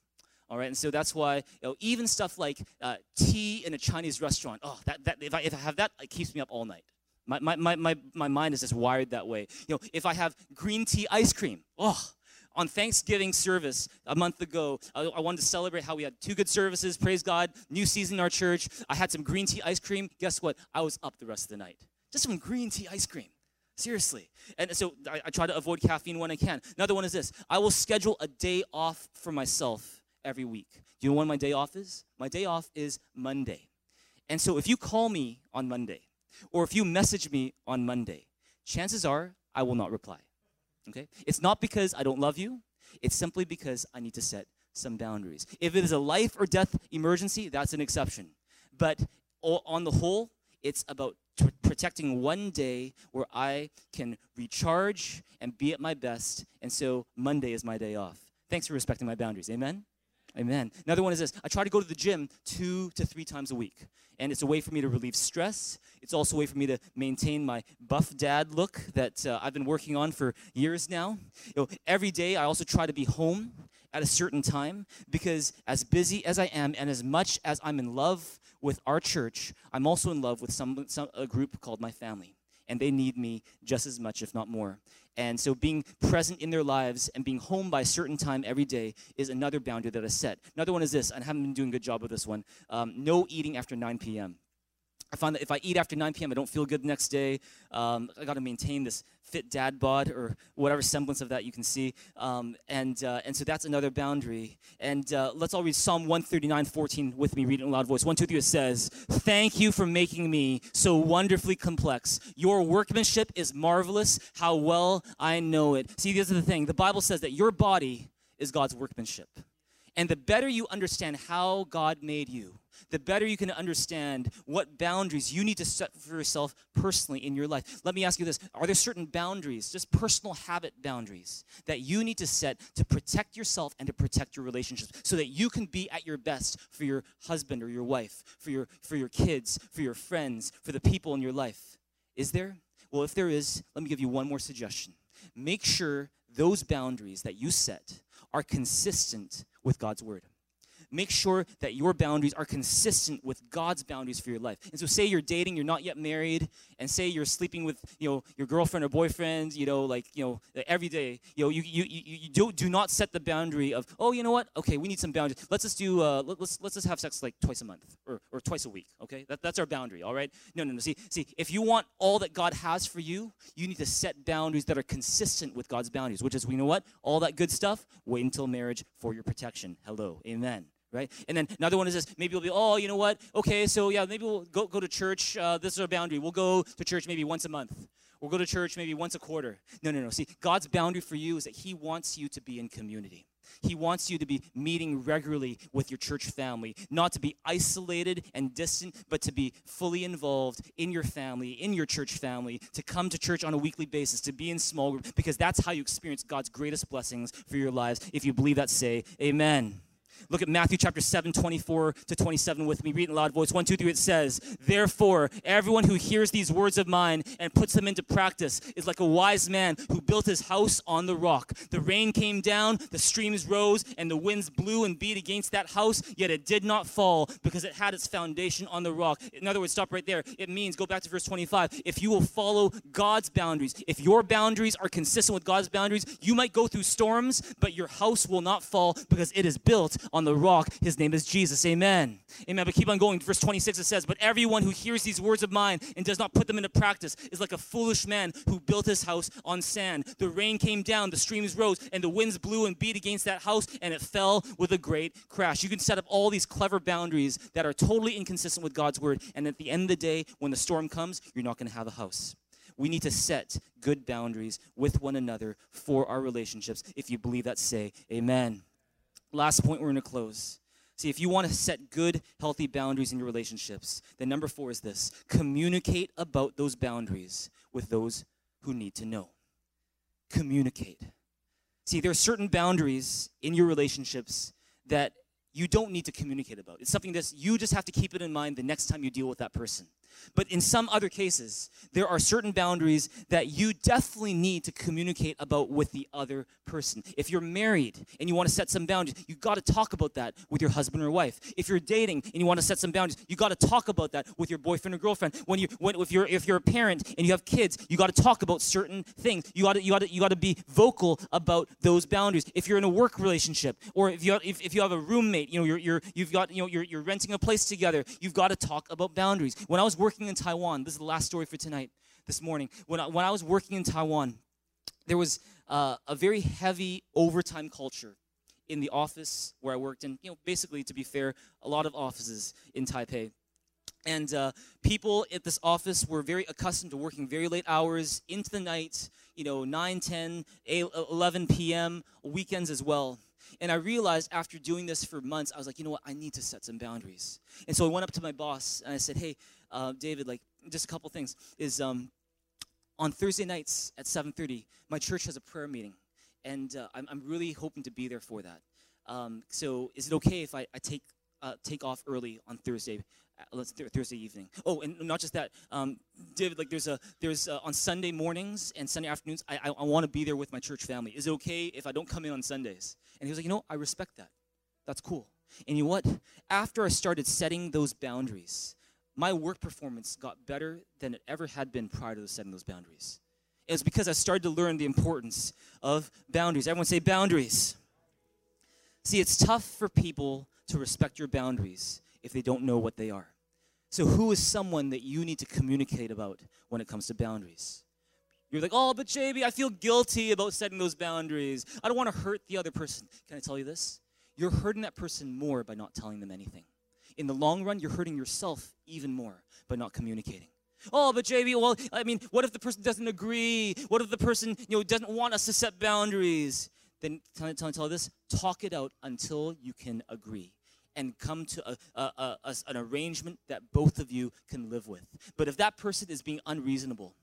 All right, and so that's why you know, even stuff like uh, tea in a Chinese restaurant, oh, that, that, if, I, if I have that, it keeps me up all night. My, my, my, my, my mind is just wired that way. You know, if I have green tea ice cream, oh, on Thanksgiving service a month ago, I, I, wanted to celebrate how we had two good services, praise God, new season in our church. I had some green tea ice cream. Guess what? I was up the rest of the night. Just some green tea ice cream. Seriously. And so I, I try to avoid caffeine when I can. Another one is this I will schedule a day off for myself every week. Do you know when my day off is? My day off is Monday. And so if you call me on Monday, or if you message me on Monday, chances are I will not reply. Okay? It's not because I don't love you, it's simply because I need to set some boundaries. If it is a life or death emergency, that's an exception. But on the whole, it's about t- protecting one day where I can recharge and be at my best. And so Monday is my day off. Thanks for respecting my boundaries. Amen? Amen. Another one is this I try to go to the gym two to three times a week. And it's a way for me to relieve stress. It's also a way for me to maintain my buff dad look that uh, I've been working on for years now. You know, every day I also try to be home at a certain time because as busy as I am and as much as I'm in love with our church, I'm also in love with some, some a group called my family. And they need me just as much, if not more. And so being present in their lives and being home by a certain time every day is another boundary that I set. Another one is this, and I haven't been doing a good job with this one um, no eating after 9 p.m. I find that if I eat after 9 p.m., I don't feel good the next day. Um, I got to maintain this fit dad bod or whatever semblance of that you can see. Um, and, uh, and so that's another boundary. And uh, let's all read Psalm 139 14 with me, read it in a loud voice. One, two, three, it says, Thank you for making me so wonderfully complex. Your workmanship is marvelous. How well I know it. See, this is the thing the Bible says that your body is God's workmanship. And the better you understand how God made you, the better you can understand what boundaries you need to set for yourself personally in your life. Let me ask you this Are there certain boundaries, just personal habit boundaries, that you need to set to protect yourself and to protect your relationships so that you can be at your best for your husband or your wife, for your, for your kids, for your friends, for the people in your life? Is there? Well, if there is, let me give you one more suggestion. Make sure those boundaries that you set are consistent with God's word. Make sure that your boundaries are consistent with God's boundaries for your life. And so, say you're dating, you're not yet married, and say you're sleeping with, you know, your girlfriend or boyfriend, you know, like, you know, every day. You know, you you, you, you do do not set the boundary of, oh, you know what? Okay, we need some boundaries. Let's just do, uh, let, let's let's just have sex like twice a month or, or twice a week. Okay, that, that's our boundary. All right. No, no, no. See, see, if you want all that God has for you, you need to set boundaries that are consistent with God's boundaries. Which is, we know what? All that good stuff. Wait until marriage for your protection. Hello, Amen right? And then another one is this maybe we'll be, oh, you know what? Okay, so yeah, maybe we'll go, go to church. Uh, this is our boundary. We'll go to church maybe once a month. We'll go to church maybe once a quarter. No, no, no. See, God's boundary for you is that He wants you to be in community. He wants you to be meeting regularly with your church family, not to be isolated and distant, but to be fully involved in your family, in your church family, to come to church on a weekly basis, to be in small group, because that's how you experience God's greatest blessings for your lives. If you believe that, say amen. Look at Matthew chapter 7, 24 to 27 with me. Read in loud voice. One, two, three. It says, Therefore, everyone who hears these words of mine and puts them into practice is like a wise man who built his house on the rock. The rain came down, the streams rose, and the winds blew and beat against that house, yet it did not fall because it had its foundation on the rock. In other words, stop right there. It means, go back to verse 25, if you will follow God's boundaries, if your boundaries are consistent with God's boundaries, you might go through storms, but your house will not fall because it is built on the rock. His name is Jesus. Amen. Amen. But keep on going. Verse 26 it says, But everyone who hears these words of mine and does not put them into practice is like a foolish man who built his house on sand. The rain came down, the streams rose, and the winds blew and beat against that house, and it fell with a great crash. You can set up all these clever boundaries that are totally inconsistent with God's word, and at the end of the day, when the storm comes, you're not going to have a house. We need to set good boundaries with one another for our relationships. If you believe that, say amen. Last point, we're going to close. See, if you want to set good, healthy boundaries in your relationships, then number four is this communicate about those boundaries with those who need to know. Communicate. See, there are certain boundaries in your relationships that you don't need to communicate about. It's something that you just have to keep it in mind the next time you deal with that person. But in some other cases, there are certain boundaries that you definitely need to communicate about with the other person. If you're married and you want to set some boundaries, you got to talk about that with your husband or wife. If you're dating and you want to set some boundaries, you got to talk about that with your boyfriend or girlfriend. When you when if you're if you're a parent and you have kids, you got to talk about certain things. You got to you got to you got to be vocal about those boundaries. If you're in a work relationship or if you if, if you have a roommate, you know you're, you're you've got you know you're, you're renting a place together, you've got to talk about boundaries. When I was working in Taiwan, this is the last story for tonight, this morning. When I, when I was working in Taiwan, there was uh, a very heavy overtime culture in the office where I worked. And, you know, basically, to be fair, a lot of offices in Taipei. And uh, people at this office were very accustomed to working very late hours into the night, you know, 9, 10, 8, 11 p.m., weekends as well. And I realized after doing this for months, I was like, you know what, I need to set some boundaries. And so I went up to my boss and I said, hey, uh, David, like just a couple things is um, on Thursday nights at 7:30, my church has a prayer meeting, and uh, I'm, I'm, really hoping to be there for that. Um, so is it okay if I, I take uh, take off early on Thursday? Uh, let's th- Thursday evening. Oh, and not just that, um, David. Like, there's a there's a, on Sunday mornings and Sunday afternoons. I I, I want to be there with my church family. Is it okay if I don't come in on Sundays? And he was like, you know, I respect that. That's cool. And you know what? After I started setting those boundaries, my work performance got better than it ever had been prior to setting those boundaries. It was because I started to learn the importance of boundaries. Everyone say boundaries. See, it's tough for people to respect your boundaries if they don't know what they are. So, who is someone that you need to communicate about when it comes to boundaries? You're like, oh, but JB, I feel guilty about setting those boundaries. I don't want to hurt the other person. Can I tell you this? You're hurting that person more by not telling them anything in the long run, you're hurting yourself even more by not communicating. Oh, but JB, well, I mean, what if the person doesn't agree? What if the person, you know, doesn't want us to set boundaries? then tell, tell, tell this, talk it out until you can agree and come to a, a, a, a, an arrangement that both of you can live with. But if that person is being unreasonable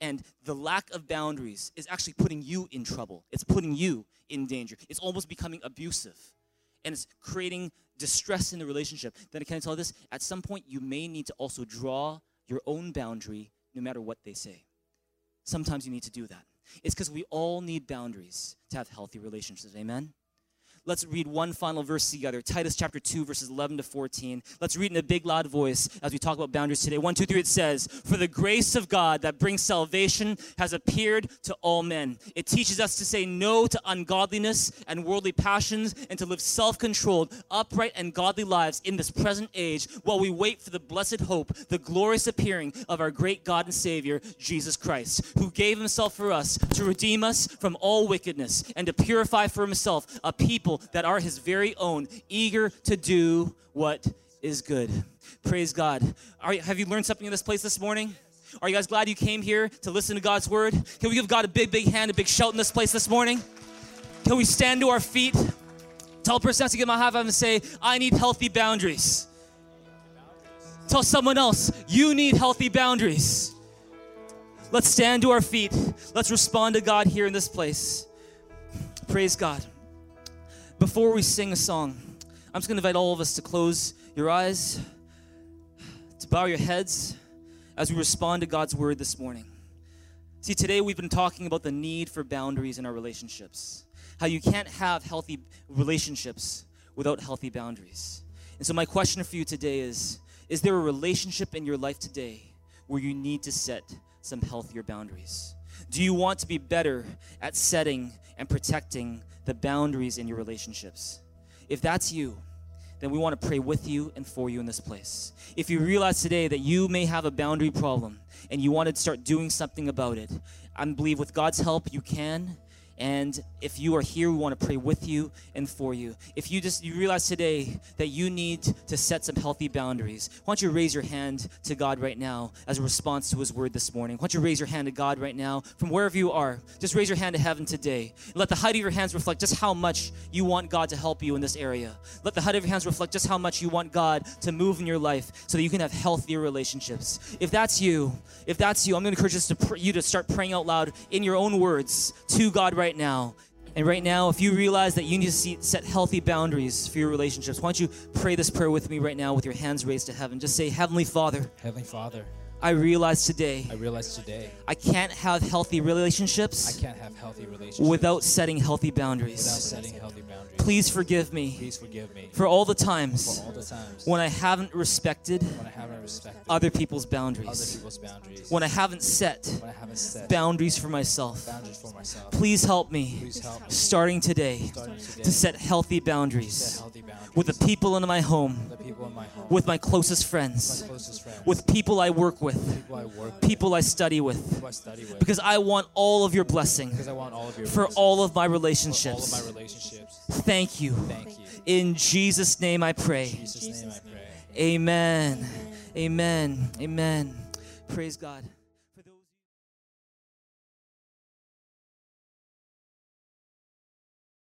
and the lack of boundaries is actually putting you in trouble, it's putting you in danger, it's almost becoming abusive and it's creating distress in the relationship, then can I tell this? At some point, you may need to also draw your own boundary no matter what they say. Sometimes you need to do that. It's because we all need boundaries to have healthy relationships. Amen? Let's read one final verse together Titus chapter 2, verses 11 to 14. Let's read in a big, loud voice as we talk about boundaries today. One, two, three, it says, For the grace of God that brings salvation has appeared to all men. It teaches us to say no to ungodliness and worldly passions and to live self controlled, upright, and godly lives in this present age while we wait for the blessed hope, the glorious appearing of our great God and Savior, Jesus Christ, who gave himself for us to redeem us from all wickedness and to purify for himself a people that are his very own, eager to do what is good. Praise God. Are, have you learned something in this place this morning? Are you guys glad you came here to listen to God's word? Can we give God a big, big hand, a big shout in this place this morning? Can we stand to our feet? Tell a person to a high five and say, I need healthy boundaries. Tell someone else, you need healthy boundaries. Let's stand to our feet. Let's respond to God here in this place. Praise God. Before we sing a song, I'm just going to invite all of us to close your eyes, to bow your heads as we respond to God's word this morning. See, today we've been talking about the need for boundaries in our relationships. How you can't have healthy relationships without healthy boundaries. And so, my question for you today is Is there a relationship in your life today where you need to set some healthier boundaries? Do you want to be better at setting and protecting the boundaries in your relationships. If that's you, then we want to pray with you and for you in this place. If you realize today that you may have a boundary problem and you want to start doing something about it, I believe with God's help you can and if you are here, we want to pray with you and for you. If you just you realize today that you need to set some healthy boundaries, why don't you raise your hand to God right now as a response to His word this morning? Why don't you raise your hand to God right now from wherever you are? Just raise your hand to heaven today. Let the height of your hands reflect just how much you want God to help you in this area. Let the height of your hands reflect just how much you want God to move in your life so that you can have healthier relationships. If that's you, if that's you, I'm going to encourage us to pr- you to start praying out loud in your own words to God right right now. And right now, if you realize that you need to see, set healthy boundaries for your relationships, why don't you pray this prayer with me right now with your hands raised to heaven? Just say, Heavenly Father. Heavenly Father. I realize today. I realize today. I can't have healthy relationships. I can't have healthy relationships without setting healthy boundaries. Without setting healthy boundaries. Please forgive me. Please forgive me for all the times. All the times when I haven't respected. When I haven't respected other people's boundaries. Other people's boundaries. When I haven't set. I haven't set boundaries for myself. Boundaries for myself. Please help me. Please help me. Starting today. Starting today to set healthy boundaries. Set healthy boundaries. With the people in my home. The people in my home. With my closest friends. My closest friends. With people I work with. People I work with. People I study with. I study with. Because I want all of your blessing. Because I want all of your for all of my relationships. For all of my relationships. Thank you. Thank you. In Jesus' name I pray. In Jesus' name I pray. Amen. Amen. Amen. Praise God.